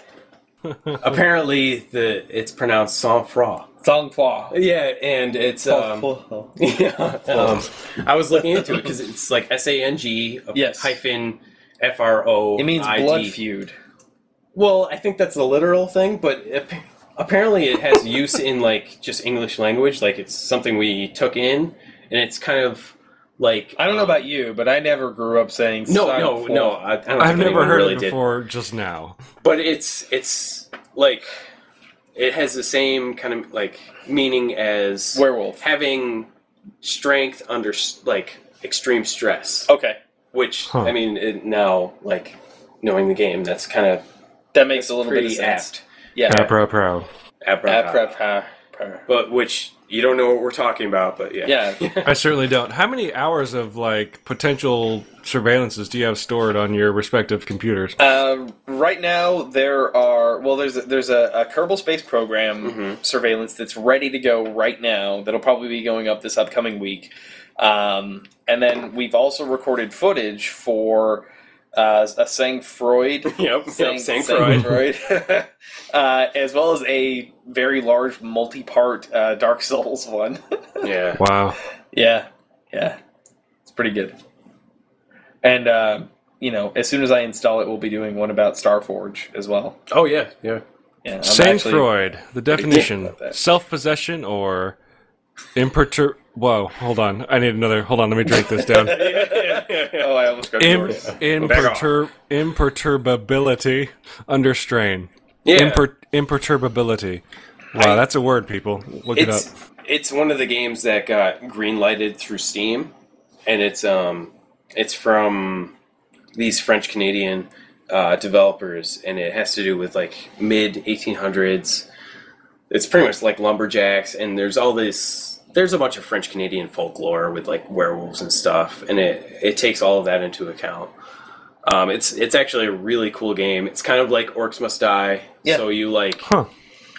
apparently the it's pronounced sang froid. Fa. Yeah, and it's um, yeah. Um, I was looking into it because it's like S A N G Yes. hyphen F R O. It means blood feud. Well, I think that's the literal thing, but ap- apparently it has use in like just English language. Like it's something we took in, and it's kind of like I don't know um, about you, but I never grew up saying No, no, Fa. no. I, I don't I've think never heard really it did. before just now. but it's it's like it has the same kind of like meaning as Werewolf. having strength under like extreme stress Okay, which Huh. i mean it, now like knowing the game that's kind of that makes a little bit of sense. apt Yeah. Prow, prow, prow. Apt- Ap- prep, ha- prep. but which you don't know what we're talking about but yeah Yeah. I certainly don't. How many hours of like potential surveillances do you have stored on your respective computers? Uh, right now, there are well, there's a, there's a, a Kerbal Space Program Mhm. surveillance that's ready to go right now. That'll probably be going up this upcoming week. Um, and then we've also recorded footage for uh, a Sang Freud. yep, Sang, yep sang Sang Freud. Freud. uh, as well as a very large multi-part uh, Dark Souls one. yeah Wow. Yeah, yeah, it's pretty good. And uh, you know, as soon as I install it, we'll be doing one about Starforge as well. oh yeah yeah Yeah, Sang actually- Freud. The definition: self-possession or impertur. Whoa, hold on. I need another. Hold on. Let me drink this down. oh, I almost got Im- impertur- imperturbability under strain. yeah Imper- imperturbability. Wow, I- that's a word, people. Look it up. it's it's one of the games that got green lighted through Steam, and it's um it's from these French Canadian uh, developers, and it has to do with like mid 1800s. It's pretty much like lumberjacks, and there's all this. There's a bunch of French Canadian folklore with like werewolves and stuff, and it it takes all of that into account. Um, it's it's actually a really cool game. It's kind of like Orcs Must Die. Yeah. So you like Huh.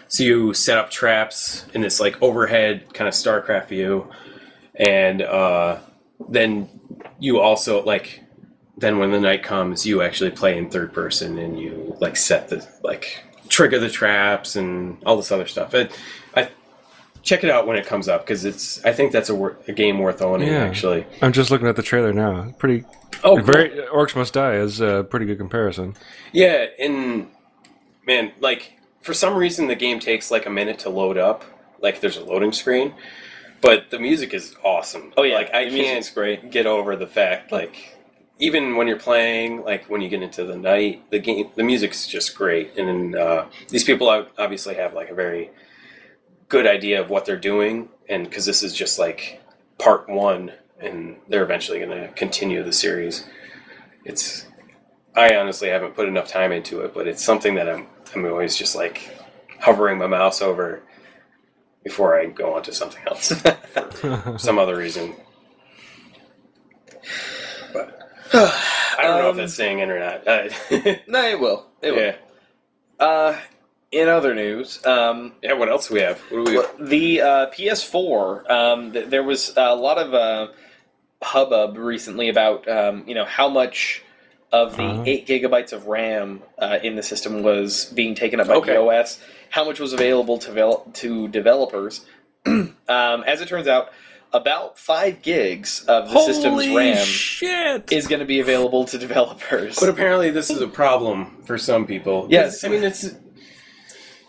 so you set up traps in this like overhead kind of StarCraft view, and uh, then you also like then when the night comes, you actually play in third person and you like set the like trigger the traps and all this other stuff. It, I check it out when it comes up because it's I think that's a, wor- a game worth owning Yeah. actually. I'm just looking at the trailer now. Pretty. Oh, very. Orcs Must Die is a pretty good comparison. Yeah, and man, like for some reason the game takes like a minute to load up. Like there's a loading screen, but the music is awesome. Oh, yeah, like I the music's can't great. get over the fact like even when you're playing, like when you get into the night, the game, the music's just great, and uh, these people obviously have like a very good idea of what they're doing, and because this is just like part one, and they're eventually going to continue the series. It's I honestly haven't put enough time into it, but it's something that I'm I'm always just like hovering my mouse over before I go on to something else for some other reason. But I don't know if Um, that's saying it or not. No, it will. It will. yeah. Uh, in other news, um, Yeah. What else we have? What do we? Well, The uh, PS4, um, th- there was a lot of uh, hubbub recently about um, you know how much of the Uh-huh. eight gigabytes of RAM uh, in the system was being taken up by Okay. the OS. How much was available to vel- to developers? um, as it turns out, about five gigs of the system's RAM shit! is going to be available to developers. But apparently, this is a problem for some people. Yes. I mean it's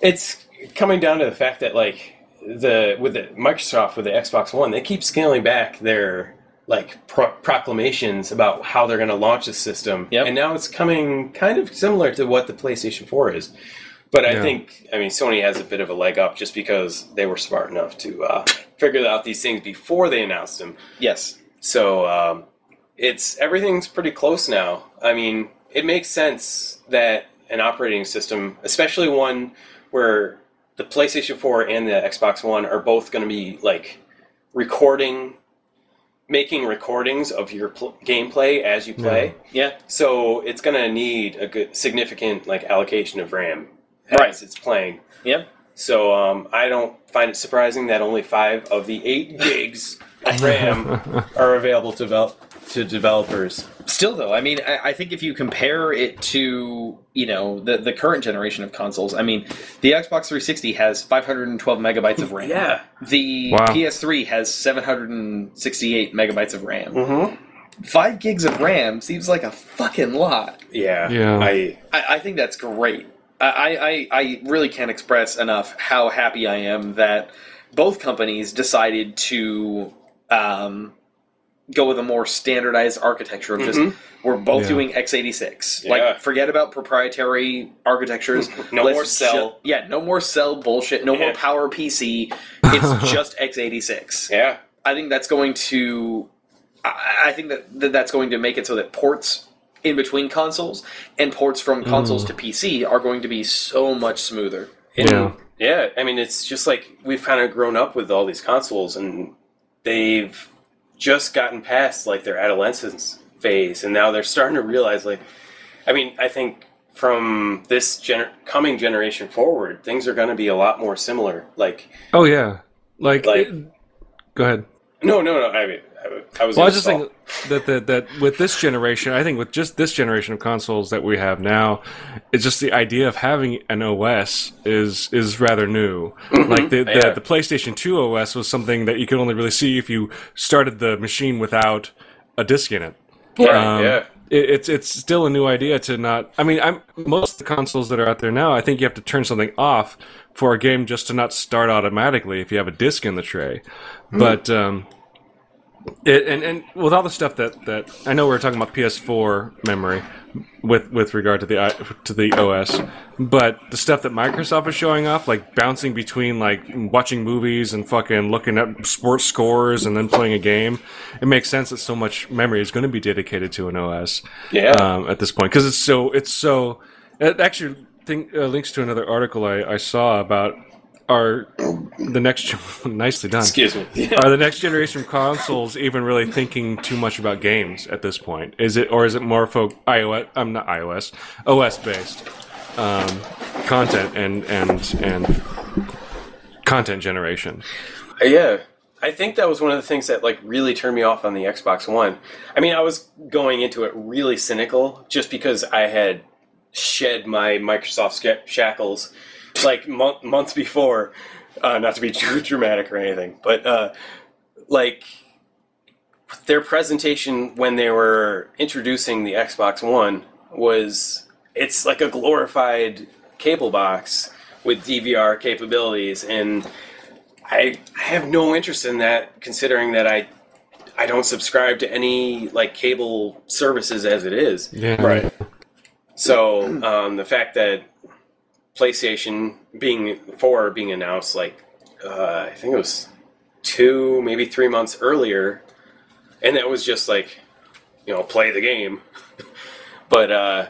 it's coming down to the fact that like the with the Microsoft with the Xbox One, they keep scaling back their like pro- proclamations about how they're going to launch the system, Yep. and now it's coming kind of similar to what the PlayStation Four is. But I Yeah. think, I mean, Sony has a bit of a leg up just because they were smart enough to uh, figure out these things before they announced them. yes, So um, it's everything's pretty close now. I mean, it makes sense that an operating system, especially one where the PlayStation 4 and the Xbox One are both going to be like recording, making recordings of your pl- gameplay as you play. yeah, So it's going to need a good, significant like allocation of RAM as Right. it's playing. yeah. So um, I don't find it surprising that only five of the eight gigs of RAM are available to, devel- to developers. Still, though, I mean, I, I think if you compare it to you know the the current generation of consoles, I mean, the Xbox 360 has 512 megabytes of RAM. Yeah. The Wow. PS3 has 768 megabytes of RAM. Mm-hmm. Five gigs of RAM seems like a fucking lot. Yeah. Yeah. I I, I think that's great. I, I, I really can't express enough how happy I am that both companies decided to um, go with a more standardized architecture of just Mhm. we're both Yeah. doing x86. Yeah. Like forget about proprietary architectures. No Let's more cell. ju- yeah, no more cell bullshit. No more power PC. It's just x86. yeah. I think that's going to. I, I think that, that that's going to make it so that ports in between consoles and ports from consoles to PC are going to be so much smoother. And, Yeah. yeah. I mean, it's just like we've kind of grown up with all these consoles, and they've just gotten past like their adolescence phase, and now they're starting to realize, like, I mean, I think from this gener- coming generation forward, things are going to be a lot more similar. Like, Oh yeah, like, Like- it- go ahead. no, no, no. I mean, I, was. Well, I was just thinking that, that that with this generation, I think with just this generation of consoles that we have now, it's just the idea of having an OS is is rather new. Like the the, Yeah. the PlayStation Two OS was something that you could only really see if you started the machine without a disc in it. Right, Um, yeah. it, it's it's still a new idea to not. I mean, I'm most of the consoles that are out there now. I think you have to turn something off for a game just to not start automatically if you have a disc in the tray. But um, it, and and with all the stuff that that I know we're talking about PS4 memory with with regard to the to the OS, but the stuff that Microsoft is showing off, like bouncing between like watching movies and fucking looking at sports scores and then playing a game, it makes sense that so much memory is going to be dedicated to an OS Yeah. um, at this point because it's so it's so it actually think, uh, links to another article I, I saw about our the next nicely done Excuse me. are the next generation consoles even really thinking too much about games at this point? Is it or is it more folk iOS? I'm not iOS, OS based um, content and and and content generation. Yeah. I think that was one of the things that like really turned me off on the Xbox One. I mean, I was going into it really cynical just because I had shed my Microsoft shackles like mon- months before. Uh, not to be too dramatic or anything, but uh, like their presentation when they were introducing the Xbox One was it's like a glorified cable box with DVR capabilities and I, I have no interest in that, considering that I I don't subscribe to any like cable services as it is. Yeah, Right. So um, the fact that PlayStation being four being announced like uh, I think it was two maybe three months earlier, and that was just like you know play the game, but uh,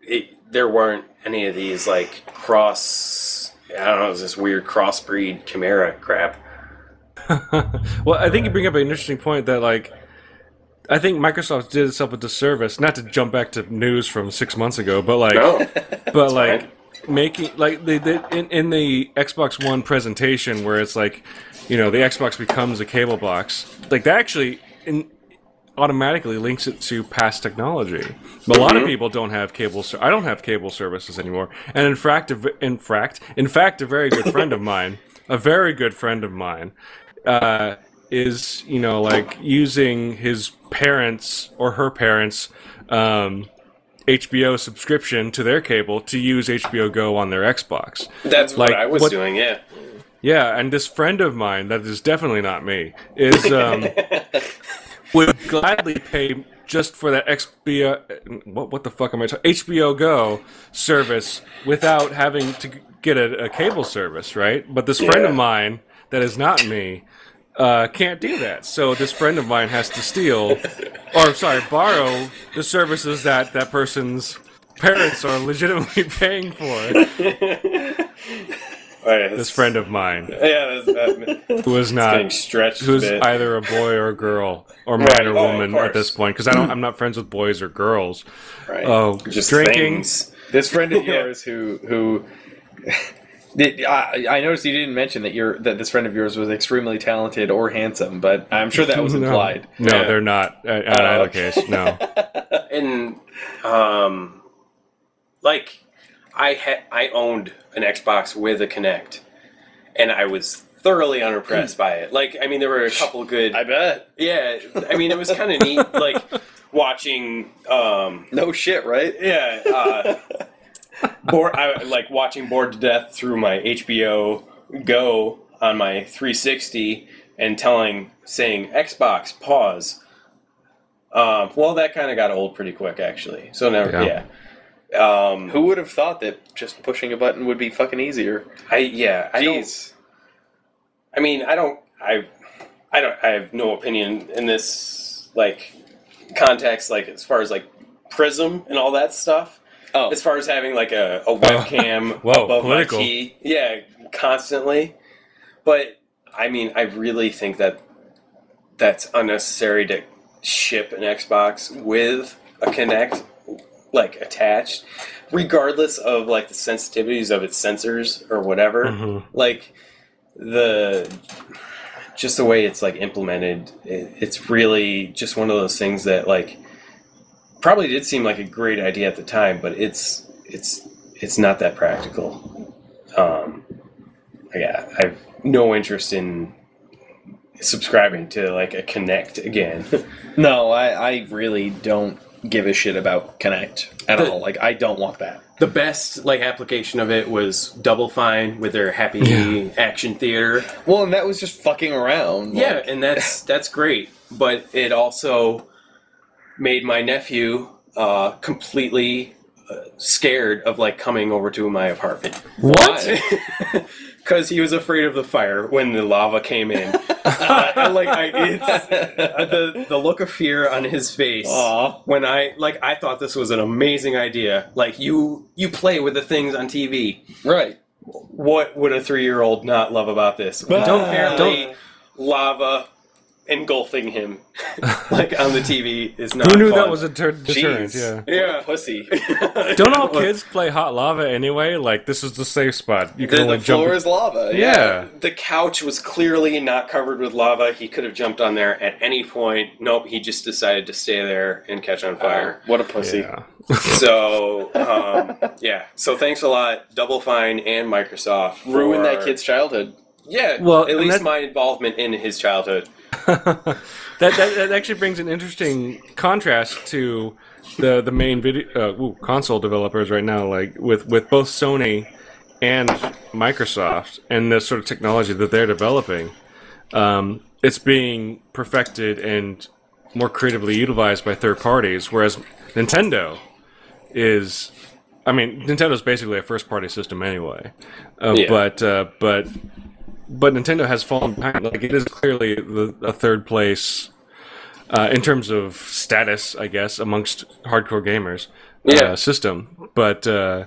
it, there weren't any of these like cross. I don't know, it was this weird crossbreed chimera crap. well, I think you bring up an interesting point that like. I think Microsoft did itself a disservice, not to jump back to news from six months ago, but like, No, but like making like they did in, in the Xbox One presentation where it's like, you know, the Xbox becomes a cable box. Like that actually in automatically links it to past technology. But a lot of people don't have cable. Ser- I don't have cable services anymore. And in fact, in fact, in fact, a very good friend of mine, a very good friend of mine, uh, is you know like using his parents or her parents. Um, HBO subscription to their cable to use HBO Go on their Xbox. That's Like, what I was what- doing. Yeah. Yeah, and this friend of mine, that is definitely not me, is um, would gladly pay just for that XBO. What what the fuck am I talking? HBO Go service without having to get a, a cable service, right? But this friend Yeah. of mine, that is not me, uh, can't do that. So this friend of mine has to steal, or sorry, borrow the services that that person's parents are legitimately paying for. Yeah, This friend of mine. Yeah, that, who is not stretched. who's either a boy or a girl or man Right, or oh, woman at this point because I don't I'm not friends with boys or girls. Right. Oh, Just drinking. things. This friend of yours who who I, I noticed you didn't mention that your that this friend of yours was extremely talented or handsome, but I'm sure that was implied. No, Yeah. they're not. uh, In Oh, either okay. case, no. and um, like I had I owned an Xbox with a Kinect, and I was thoroughly unimpressed by it. Like, I mean, there were a couple good. I bet. yeah, I mean, it was kind of neat. Like watching. Um, No shit, right? yeah. Uh, bored, I like watching Bored to Death through my HBO Go on my 360 and telling, saying Xbox pause. Um, well, that kind of got old pretty quick, actually. So now, Yeah. yeah. Um, Who would have thought that just pushing a button would be fucking easier? I yeah, I don't. I mean, I don't. I I don't. I have no opinion in this like context. Like as far as like Prism and all that stuff. Oh, as far as having like a, a webcam Whoa, above political. my key, yeah, constantly. But I mean, I really think that that's unnecessary to ship an Xbox with a Kinect like attached, regardless of like the sensitivities of its sensors or whatever. Mhm. Like the just the way it's like implemented, it, it's really just one of those things that like probably did seem like a great idea at the time, but it's it's it's not that practical. Um, yeah, I've no interest in subscribing to like a Kinect again. no, I, I really don't give a shit about Kinect at The- all. Like, I don't want that. the best like application of it was Double Fine with their Happy Yeah. Action Theater. Well, and that was just fucking around. Yeah, like- and that's that's great, but it also made my nephew uh, completely uh, scared of like coming over to my apartment. What? Because he was afraid of the fire when the lava came in. Uh, and, like I, it's uh, the the look of fear on his face Aw. when I like I thought this was an amazing idea. Like you you play with the things on TV. right. What would a three year old not love about this? Don't- apparently lava engulfing him like on the TV is not. Who knew that was a ter- deterrent? Jeez. Yeah. yeah Pussy. Don't all kids play hot lava anyway? Like this is the safe spot. You can The, only the jump. floor is lava. yeah. The couch was clearly not covered with lava. He could have jumped on there at any point. Nope, he just decided to stay there and catch on fire. What a pussy. Yeah. So, um, yeah. So thanks a lot, Double Fine and Microsoft. for- Ruin that kid's childhood. Yeah, Well, at least that- my involvement in his childhood. that, that that actually brings an interesting contrast to the the main video uh, ooh, console developers right now, like with with both Sony and Microsoft and the sort of technology that they're developing. Um, it's being perfected and more creatively utilized by third parties, whereas Nintendo is. I mean, Nintendo's basically a first-party system anyway, uh, Yeah. but uh, but but Nintendo has fallen behind. Like it is clearly the, a third place uh, in terms of status, I guess, amongst hardcore gamers Yeah. uh, system. But uh,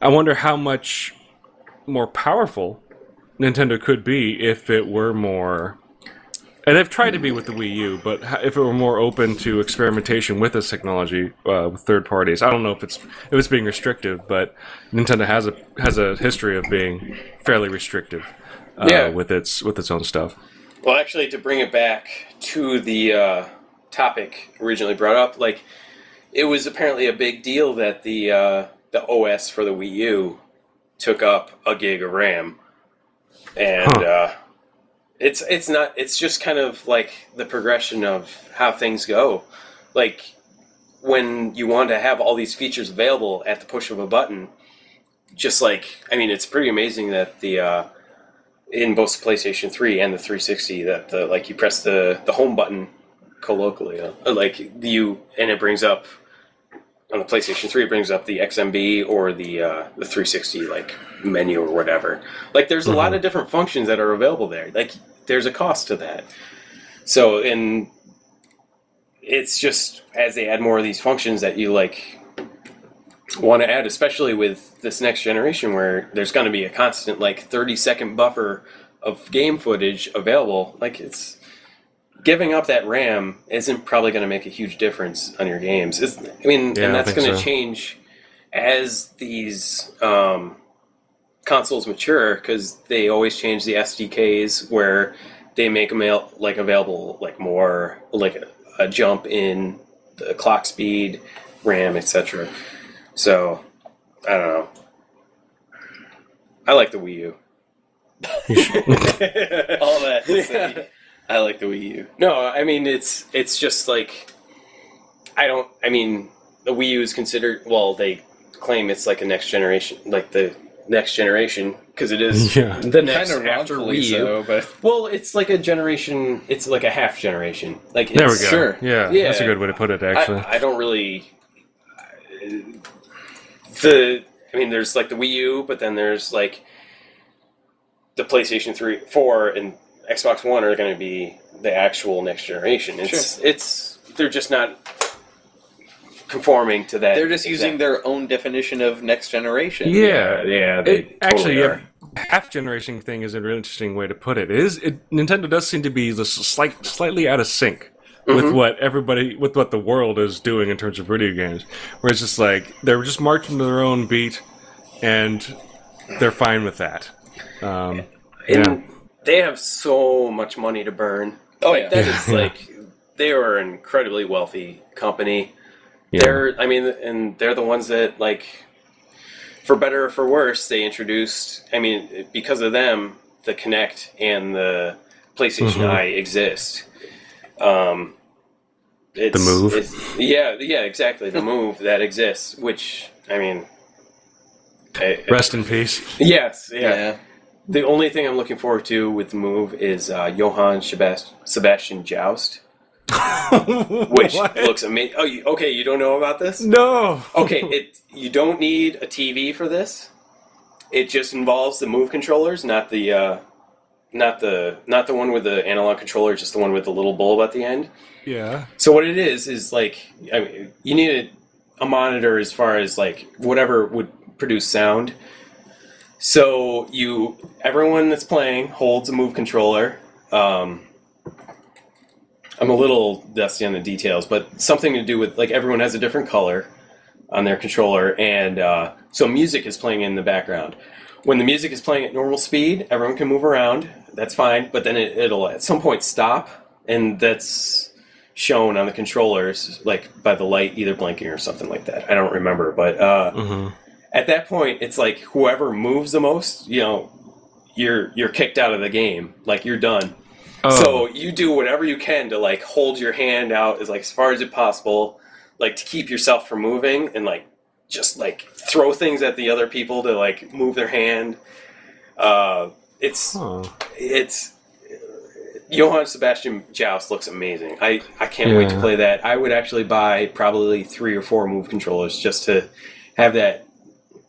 I wonder how much more powerful Nintendo could be if it were more. And they've tried to be with the Wii U, but if it were more open to experimentation with this technology uh, with third parties, I don't know if it's if it's being restrictive, but Nintendo has a has a history of being fairly restrictive uh, Yeah. with its with its own stuff. Well, actually, to bring it back to the uh, topic originally brought up, like it was apparently a big deal that the uh, the OS for the Wii U took up a gig of RAM, and Huh. uh, it's it's not it's just kind of like the progression of how things go, like when you want to have all these features available at the push of a button. Just like I mean, it's pretty amazing that the uh, in both the PlayStation 3 and the 360 that the like you press the the home button colloquially uh, like you and it brings up on the PlayStation 3 it brings up the XMB or the uh, the 360 like menu or whatever. Like there's a lot of different functions that are available there. Like there's a cost to that. So and it's just as they add more of these functions that you like want to add especially with this next generation where there's going to be a constant like 30 second buffer of game footage available like it's giving up that ram isn't probably going to make a huge difference on your games it's, i mean Yeah, and that's going to so. change as these um, consoles mature because they always change the sdks where they make them like available like more like a, a jump in the clock speed ram etc so i don't know i like the wii u All that to say, I like the Wii U. no i mean it's it's just like i don't i mean the wii u is considered well they claim it's like a next generation like the next generation because it is Yeah. the next Kind of after wii u so, but well it's like a generation it's like a half generation like There we go. Sure. Yeah, Yeah. that's a good way to put it. Actually, I, I don't really. The I mean, there's like the Wii U, but then there's like the PlayStation Three, Four, and Xbox One are going to be the actual next generation. It's it's they're just not conforming to that. they're just using exact- their own definition of next generation. yeah. yeah. They It, actually, totally yeah, half generation thing is a really interesting way to put it. It is it, Nintendo does seem to be the slight, slightly out of sync with Mm-hmm. what everybody, with what the world is doing in terms of video games. Where it's just like they're just marching to their own beat, and they're fine with that. Um, and Yeah. they have so much money to burn. Oh Like, yeah. that Yeah. is like they are an incredibly wealthy company. yeah. They're, I mean, and they're the ones that like, for better or for worse, they introduced. I mean, because of them, the Kinect and the PlayStation Mhm. Eye exist. Um, it's, The Move? it's- yeah, yeah, exactly. The move that exists, which I mean, I- Rest in peace. yes, yeah. yeah. The only thing I'm looking forward to with the move is uh, Johann Sebast- Sebastian Joust, which What? looks amazing. Oh, you, okay, you don't know about this? no. Okay, it you don't need a TV for this. It just involves the move controllers, not the uh, not the not the one with the analog controller, just the one with the little bulb at the end. Yeah. So what it is is like I mean, you need a, a monitor as far as like whatever would produce sound. So you everyone that's playing holds a move controller. Um, I'm a little dusty on the details, but something to do with like everyone has a different color on their controller, and uh, so music is playing in the background. When the music is playing at normal speed, everyone can move around. That's fine, but then it, it'll at some point stop, and that's shown on the controllers, like by the light either blinking or something like that. I don't remember, but uh, hmm at that point, it's like whoever moves the most, you know, you're you're kicked out of the game. Like you're done. Oh. So you do whatever you can to like hold your hand out as like as far as it possible, like to keep yourself from moving and like just like throw things at the other people to like move their hand. Uh, it's Huh. it's Johann Sebastian Joust looks amazing. I, I can't wait to play that. I would actually buy probably three or four move controllers just to have that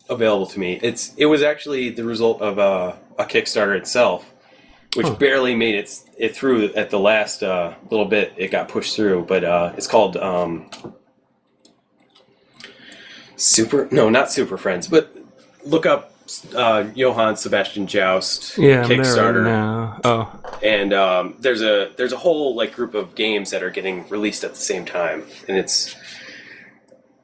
available to me. It's it was actually the result of uh, a Kickstarter itself, which Huh. barely made it it through at the last uh, little bit. It got pushed through, but uh, it's called um, Super. No, not Super Friends, but look up uh, Johann Sebastian Joust Yeah, right Kickstarter now. Oh, and um, there's a there's a whole like group of games that are getting released at the same time, and it's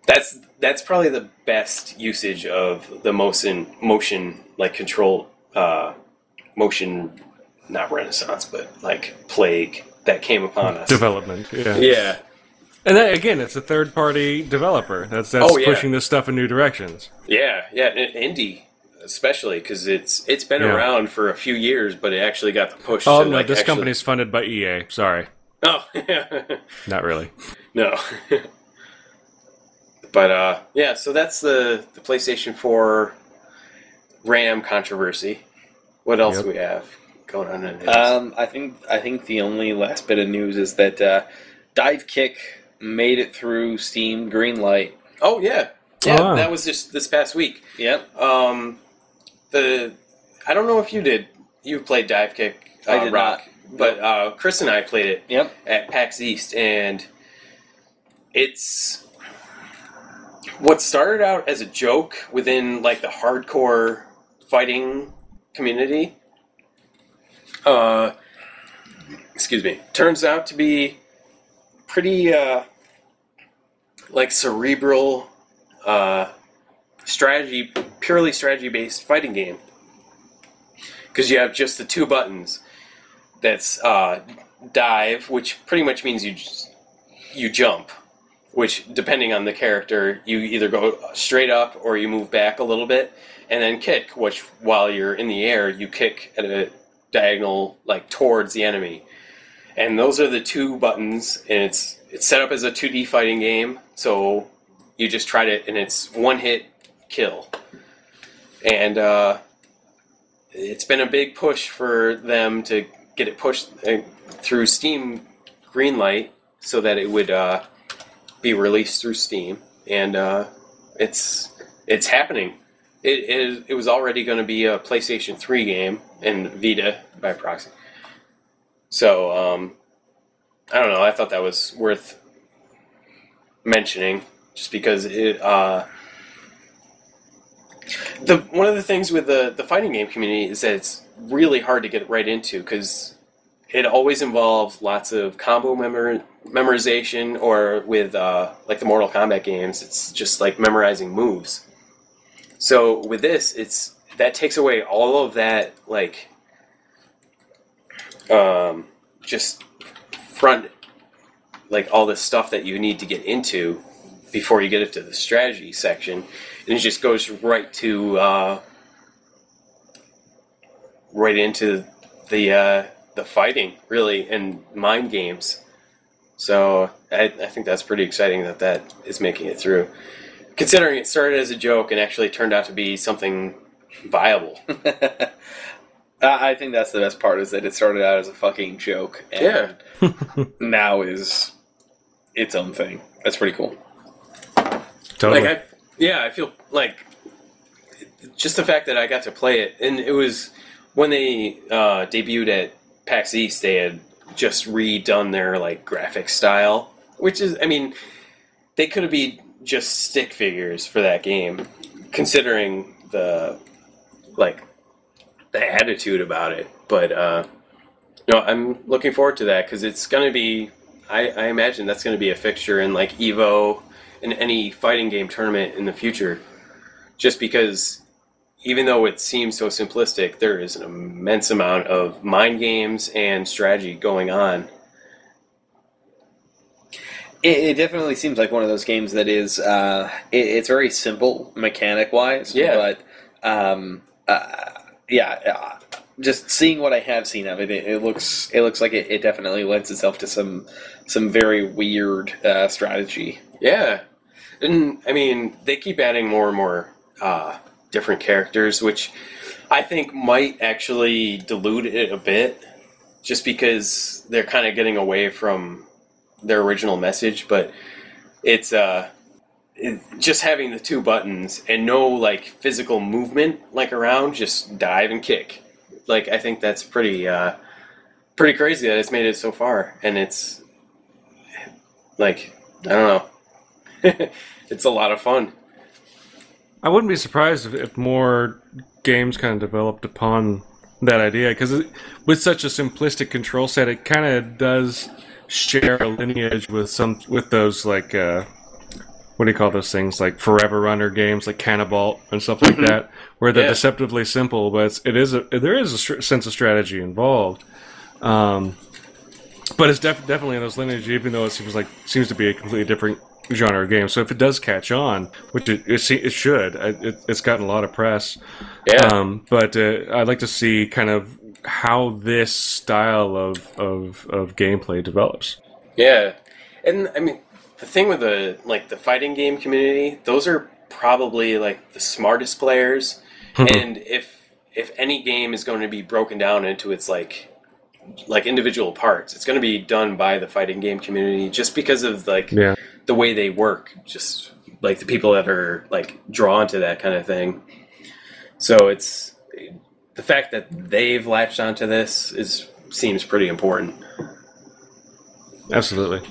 that's that's probably the best usage of the motion motion like control uh, motion not renaissance but like plague that came upon us. development. Yeah. Yeah, And then, again, it's a third party developer that's that's Oh, yeah. pushing this stuff in new directions. Yeah, yeah, and indie especially because it's it's been Yeah. around for a few years, but it actually got the push. Oh to, no, like, this actually- company's funded by EA. Sorry, Oh, yeah. not really. no. but uh, yeah, so that's the the PlayStation Four RAM controversy. What else Yep. we have going on in this? Um, I think I think the only last bit of news is that uh, Dive Kick made it through Steam Greenlight. oh yeah, yeah, Oh, wow. that was just this past week. Yep. Um, the I don't know if you did. You played Dive Kick. Uh, I did Rock, but uh, Chris and I played it Yep. at PAX East, and it's what started out as a joke within like the hardcore fighting community. Uh, excuse me. Turns out to be pretty uh, like cerebral uh, strategy, purely strategy based fighting game. Because you have just the two buttons. That's uh, dive, which pretty much means you just, you jump. Which, depending on the character, you either go straight up or you move back a little bit, and then kick, which while you're in the air, you kick at a diagonal like towards the enemy. And those are the two buttons, and it's it's set up as a 2D fighting game. So you just try it, and it's one hit kill. And uh, it's been a big push for them to get it pushed uh, through Steam Greenlight so that it would uh, be released through Steam, and uh, it's it's happening. It, it, it was already going to be a PlayStation 3 game and Vita by proxy. So um, I don't know. I thought that was worth mentioning, just because it. Uh, the one of the things with the the fighting game community is that it's really hard to get right into because it always involves lots of combo memor- memorization, or with uh, like the Mortal Kombat games, it's just like memorizing moves. So with this, it's that takes away all of that like um, just front like all this stuff that you need to get into before you get into the strategy section, and it just goes right to uh, right into the uh, the fighting really and mind games. So I, I think that's pretty exciting that that is making it through. Considering it started as a joke and actually turned out to be something viable. I I think that's the best part is that it started out as a fucking joke, and now is its own thing. That's pretty cool. Totally. Like I, yeah, I feel like just the fact that I got to play it, and it was when they uh, debuted at PAX East, they had just redone their like graphic style, which is, I mean, they could have been just stick figures for that game, considering the like the attitude about it. But uh, no, I'm looking forward to that because it's going to be. I, I imagine that's going to be a fixture in like Evo in any fighting game tournament in the future. Just because, even though it seems so simplistic, there is an immense amount of mind games and strategy going on. It, it definitely seems like one of those games that is. Uh, it, it's very simple mechanic wise. Yeah. But um, uh, yeah, just seeing what I have seen of it, it, it looks it looks like it, it definitely lends itself to some some very weird uh, strategy. Yeah, and I mean they keep adding more and more uh, different characters, which I think might actually dilute it a bit, just because they're kind of getting away from their original message. But it's uh, just having the two buttons and no like physical movement like around, just dive and kick. Like I think that's pretty uh, pretty crazy that it's made it so far, and it's like I don't know. it's a lot of fun. I wouldn't be surprised if, if more games kind of developed upon that idea because with such a simplistic control set, it kind of does share a lineage with some with those like uh, what do you call those things like Forever Runner games like Canabalt and stuff like that, where they're Yeah. deceptively simple, but it's, it is a there is a sense of strategy involved. Um, but it's def- definitely in those lineage, even though it seems like seems to be a completely different genre of game. So if it does catch on, which it it, it should, it, it, it's gotten a lot of press. Yeah. Um, but uh, I'd like to see kind of how this style of, of, of gameplay develops. Yeah, and I mean, the thing with the like the fighting game community, those are probably like the smartest players. Hmm. and if if any game is going to be broken down into its like like individual parts, it's going to be done by the fighting game community, just because of like Yeah. the way they work, just like the people that are like drawn to that kind of thing. So it's the fact that they've latched onto this is seems pretty important. Absolutely.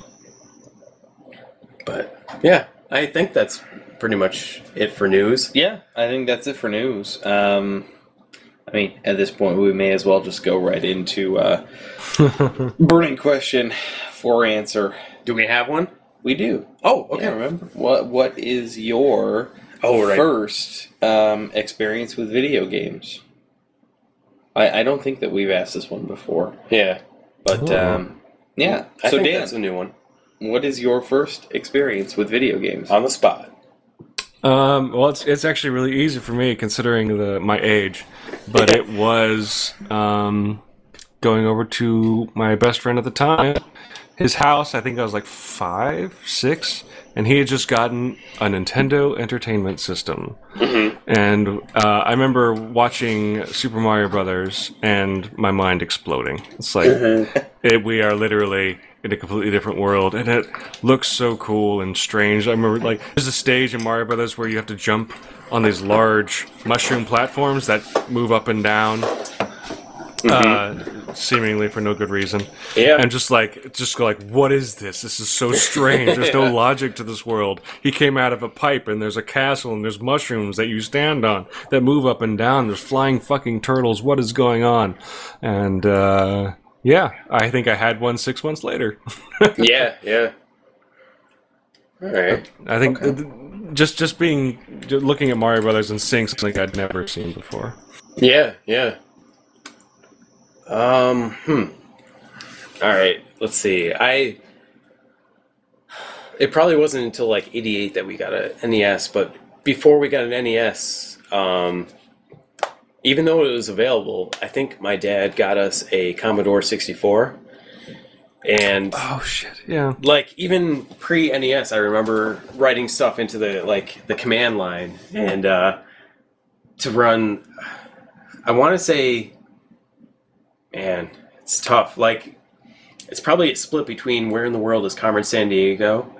But yeah, I think that's pretty much it for news. Yeah, I think that's it for news. Um, I mean, at this point, we may as well just go right into uh, burning question for answer. Do we have one? We do. Oh, Okay, remember what? What is your Oh, right. first um, experience with video games? I, I don't think that we've asked this one before, Yeah, but Oh. um, yeah. I so think Dan, that's a new one. What is your first experience with video games? On the spot. Um, well, it's it's actually really easy for me considering the my age, but it was um, going over to my best friend at the time, his house. I think I was like five, six, and he had just gotten a Nintendo Entertainment System, and uh, I remember watching Super Mario Brothers and my mind exploding. It's like it, we are literally in a completely different world, and it looks so cool and strange. I remember like there's a stage in Mario Brothers where you have to jump on these large mushroom platforms that move up and down, uh, seemingly for no good reason. Yeah. and just like just go like, what is this? This is so strange. There's no logic to this world. He came out of a pipe, and there's a castle, and there's mushrooms that you stand on that move up and down. There's flying fucking turtles. What is going on? And uh, yeah, I think I had one six months later. yeah, yeah. All right. I think th- th- just just being j- looking at Mario Brothers and seeing something I'd never seen before. Yeah, yeah. Um, hmm. All right, let's see. I it probably wasn't until like 88 that we got a NES, but before we got an NES, um even though it was available, I think my dad got us a Commodore 64. And Oh shit! Yeah. like even pre NES, I remember writing stuff into the like the command line and uh, to run. I want to say, man, it's tough. Like it's probably a split between Where in the World is Carmen Sandiego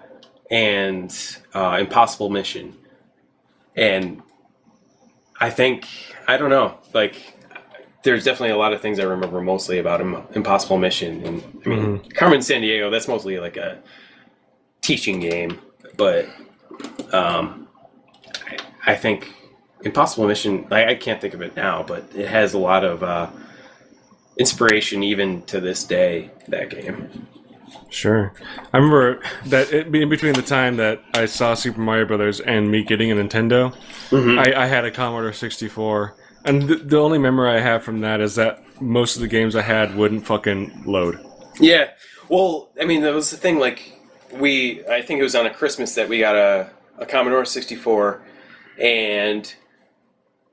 and uh, Impossible Mission, and I think I don't know like. There's definitely a lot of things I remember mostly about Im- Impossible Mission, and I mean Carmen Sandiego. That's mostly like a teaching game, but um, I, I think Impossible Mission. I, I can't think of it now, but it has a lot of uh, inspiration even to this day. That game. Sure. I remember that it being between the time that I saw Super Mario Brothers and me getting a Nintendo, mm-hmm. I, I had a Commodore 64. And the, the only memory I have from that is that most of the games I had wouldn't fucking load. Yeah. Well, I mean, that was the thing. Like, we, I think it was on a Christmas that we got a, a Commodore 64, and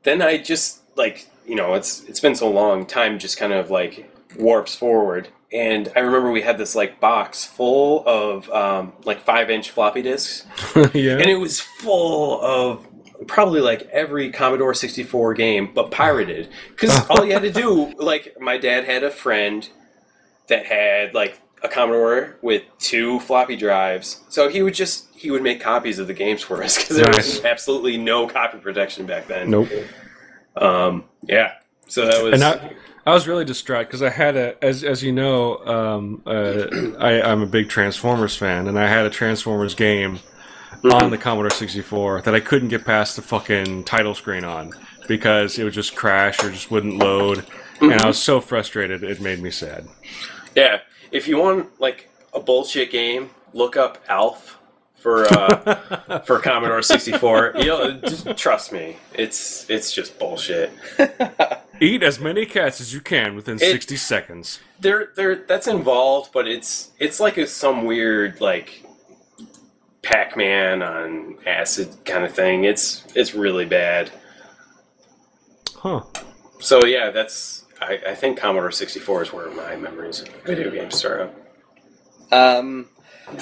then I just, like, you know, it's it's been so long, time just kind of, like, warps forward. And I remember we had this, like, box full of, um, like, five inch floppy disks, yeah. and it was full of probably like every Commodore 64 game, but pirated. Because all you had to do, like, my dad had a friend that had like a Commodore with two floppy drives, so he would just he would make copies of the games for us because there was absolutely no copy protection back then. nope. Um, yeah. So that was And I, I was really distraught because I had a, as as you know, um, uh, I, I'm a big Transformers fan, and I had a Transformers game on the Commodore 64 that I couldn't get past the fucking title screen on because it would just crash or just wouldn't load, and I was so frustrated it made me sad. yeah. If you want like a bullshit game, look up Alf for uh, for Commodore 64. You know, just trust me, it's it's just bullshit. Eat as many cats as you can within 60 seconds. There, there. That's involved, but it's it's like a, some weird like Pac-Man on acid kind of thing. It's it's really bad. Huh. So yeah, that's. I, I think Commodore 64 is where my memories of video games start. Um,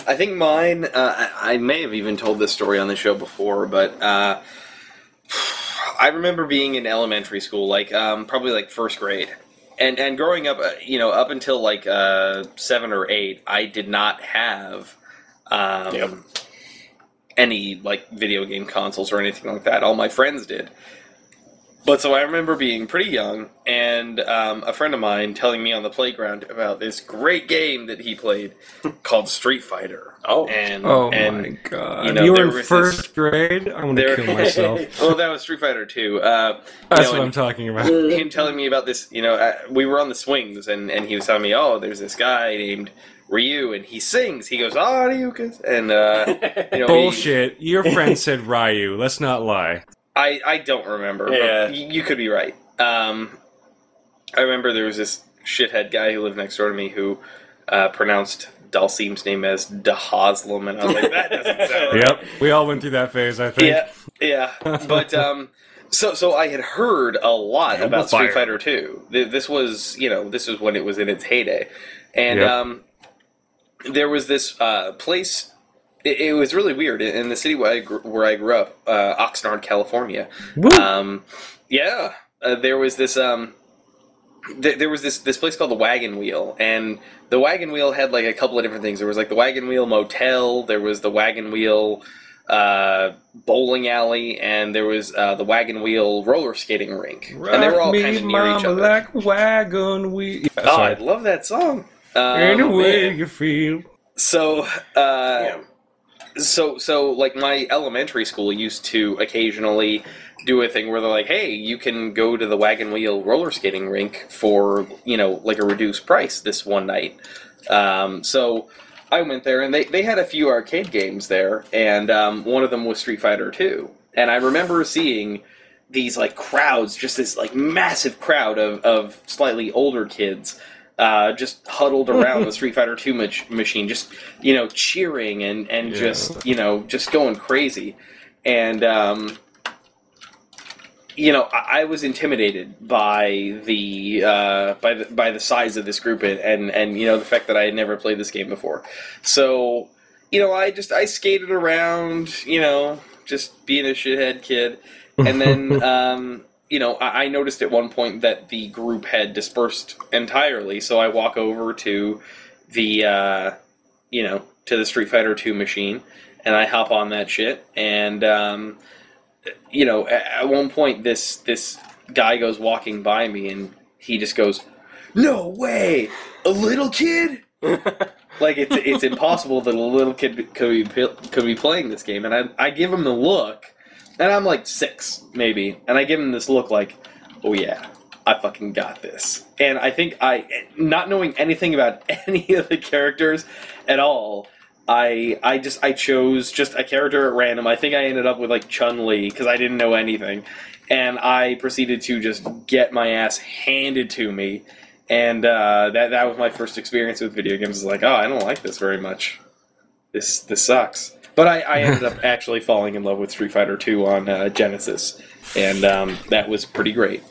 I think mine. Uh, I, I may have even told this story on the show before, but uh, I remember being in elementary school, like um, probably like first grade, and and growing up, uh, you know, up until like uh, seven or eight, I did not have um, Yep. any like video game consoles or anything like that. All my friends did. But so I remember being pretty young, and um, a friend of mine telling me on the playground about this great game that he played called Street Fighter. Oh. and Oh and my god. you know, you were in was first grade? I'm gonna there- kill myself. oh, that was Street Fighter Two. Uh, That's know, what I'm talking about. him telling me about this. You know, uh, we were on the swings, and and he was telling me, oh, there's this guy named Ryu, and he sings. He goes, oh, Ryukas, and uh, you know, he- Bullshit. Your friend said Ryu. Let's not lie. I, I don't remember. Yeah. But y- you could be right. Um, I remember there was this shithead guy who lived next door to me who uh, pronounced Dhalsim's name as Dahaslam, and I was like, that doesn't sound right. Yep. We all went through that phase, I think. Yeah, yeah. But um, so so I had heard a lot Hell about fire. Street Fighter Two. This was you know this was when it was in its heyday, and Yep. um, there was this uh, place. It, it was really weird in the city where I grew, where I grew up, uh, Oxnard, California. Woo. Um, yeah, uh, there was this. Um, th- there was this this place called the Wagon Wheel, and the Wagon Wheel had like a couple of different things. There was like the Wagon Wheel Motel, there was the Wagon Wheel uh, bowling alley, and there was uh, the Wagon Wheel roller skating rink, and they were all Rock kind me, of near each mama, other. like a wagon wheel. Yeah, oh, I love that song. Um, Any way man. you feel. So, uh, Yeah. so so like my elementary school used to occasionally do a thing where they're like, "Hey, you can go to the Wagon Wheel roller skating rink for you know like a reduced price this one night." Um, so I went there, and they they had a few arcade games there, and um, one of them was Street Fighter Two, and I remember seeing these like crowds, just this like massive crowd of of slightly older kids uh, just huddled around the Street Fighter Two mach- machine, just you know cheering and and Yeah. just you know just going crazy, and um, you know I, I was intimidated by the uh, by the by the size of this group and, and and you know the fact that I had never played this game before, so you know I just I skated around, you know, just being a shithead kid, and then. Um, you know, I I noticed at one point that the group had dispersed entirely, so I walk over to the, uh, you know, to the Street Fighter Two machine, and I hop on that shit, and um, you know, at, one point this this guy goes walking by me, and he just goes, "No way, a little kid." like it's it's impossible that a little kid could be could be playing this game, and I I give him the look, and I'm like six maybe, and I give him this look like, oh yeah, I fucking got this. And I think I, not knowing anything about any of the characters at all, I I just I chose just a character at random. I think I ended up with like Chun Li because I didn't know anything, and I proceeded to just get my ass handed to me. And uh, that that was my first experience with video games. It's like, oh, I don't like this very much. This this sucks. But I, I ended up actually falling in love with Street Fighter Two on uh, Genesis, and um, that was pretty great.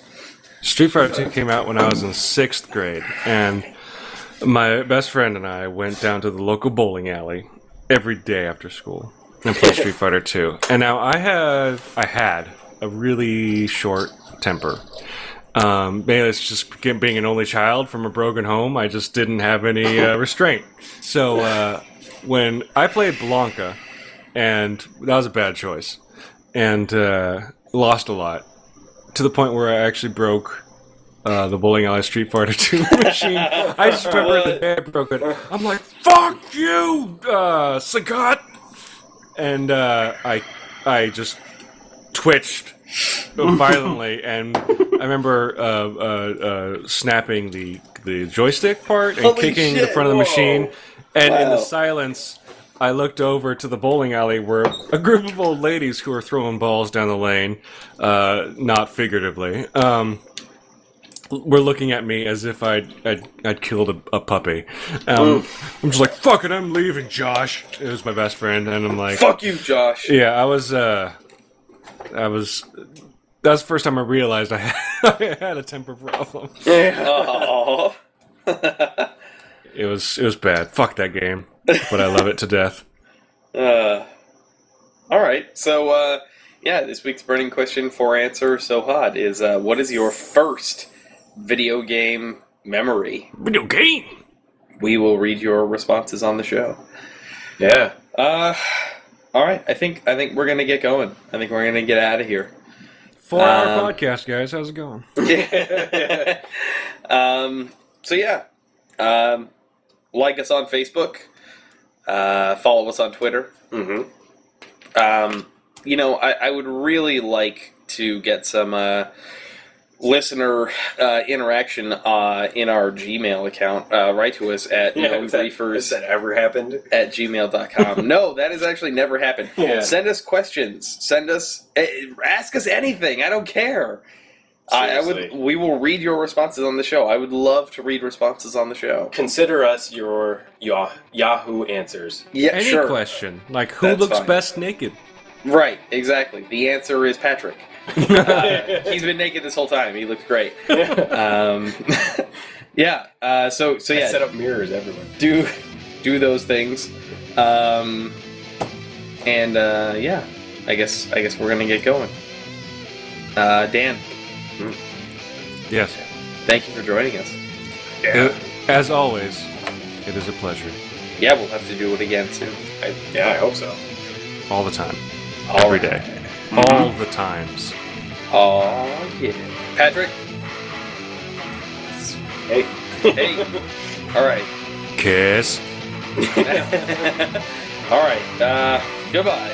Street Fighter 2 came out when I was in sixth grade, and my best friend and I went down to the local bowling alley every day after school and played Street Fighter 2. And now I have, I had a really short temper. Um, maybe it's just being an only child from a broken home. I just didn't have any uh, restraint. So uh, when I played Blanka, and that was a bad choice, and uh, lost a lot to the point where I actually broke uh, the bowling alley Street Fighter 2 machine. I just remember the day I broke it. I'm like, "Fuck you, uh, Sagat!" And uh, I, I just twitched violently, and I remember uh, uh, uh, snapping the the joystick part and Holy kicking the front of the whoa. machine. And in the silence, I looked over to the bowling alley where a group of old ladies who were throwing balls down the lane, uh, not figuratively. Um, were looking at me as if I'd I'd, I'd killed a, a puppy. Um, I'm just like, fuck it, I'm leaving, Josh. It was my best friend, and I'm like, Fuck you, Josh. yeah, I was, uh, I was. That was the first time I realized I had, I had a temper problem. Aw. It was it was bad. Fuck that game, but I love it to death. Uh, all right. So, uh, yeah, this week's burning question for answer so hot is uh, what is your first video game memory? Video game. We will read your responses on the show. Yeah. Uh, all right. I think I think we're gonna get going. I think we're gonna get out of here. Four hour Um, podcast, guys. How's it going? Yeah. um, so yeah, um, like us on Facebook. Uh, follow us on Twitter. Mm-hmm. Um, you know, I, I would really like to get some uh, listener uh, interaction uh, in our Gmail account. Uh, write to us at Yeah, no has that, has that ever happened? at gmail.com. no, that has actually never happened. Yeah. Send us questions. Send us, eh, ask us anything. I don't care. I, I would. We will read your responses on the show. I would love to read responses on the show. Consider us your Yah- Yahoo answers. Yeah, Any sure. question like who That's looks fine. best naked? Right, exactly. The answer is Patrick. Uh, he's been naked this whole time. He looks great. Um, yeah. Uh, so so I yeah, set up mirrors everywhere. do do those things, um, and uh, yeah, I guess I guess we're gonna get going. Uh, Dan, Yes. thank you for joining us. It- as always, it is a pleasure. Yeah, we'll have to do it again soon. I, yeah, I hope so. All the time. All Every right. day. All the times. Oh yeah, Patrick. Hey. Hey. All right. Kiss. All right. Uh, goodbye.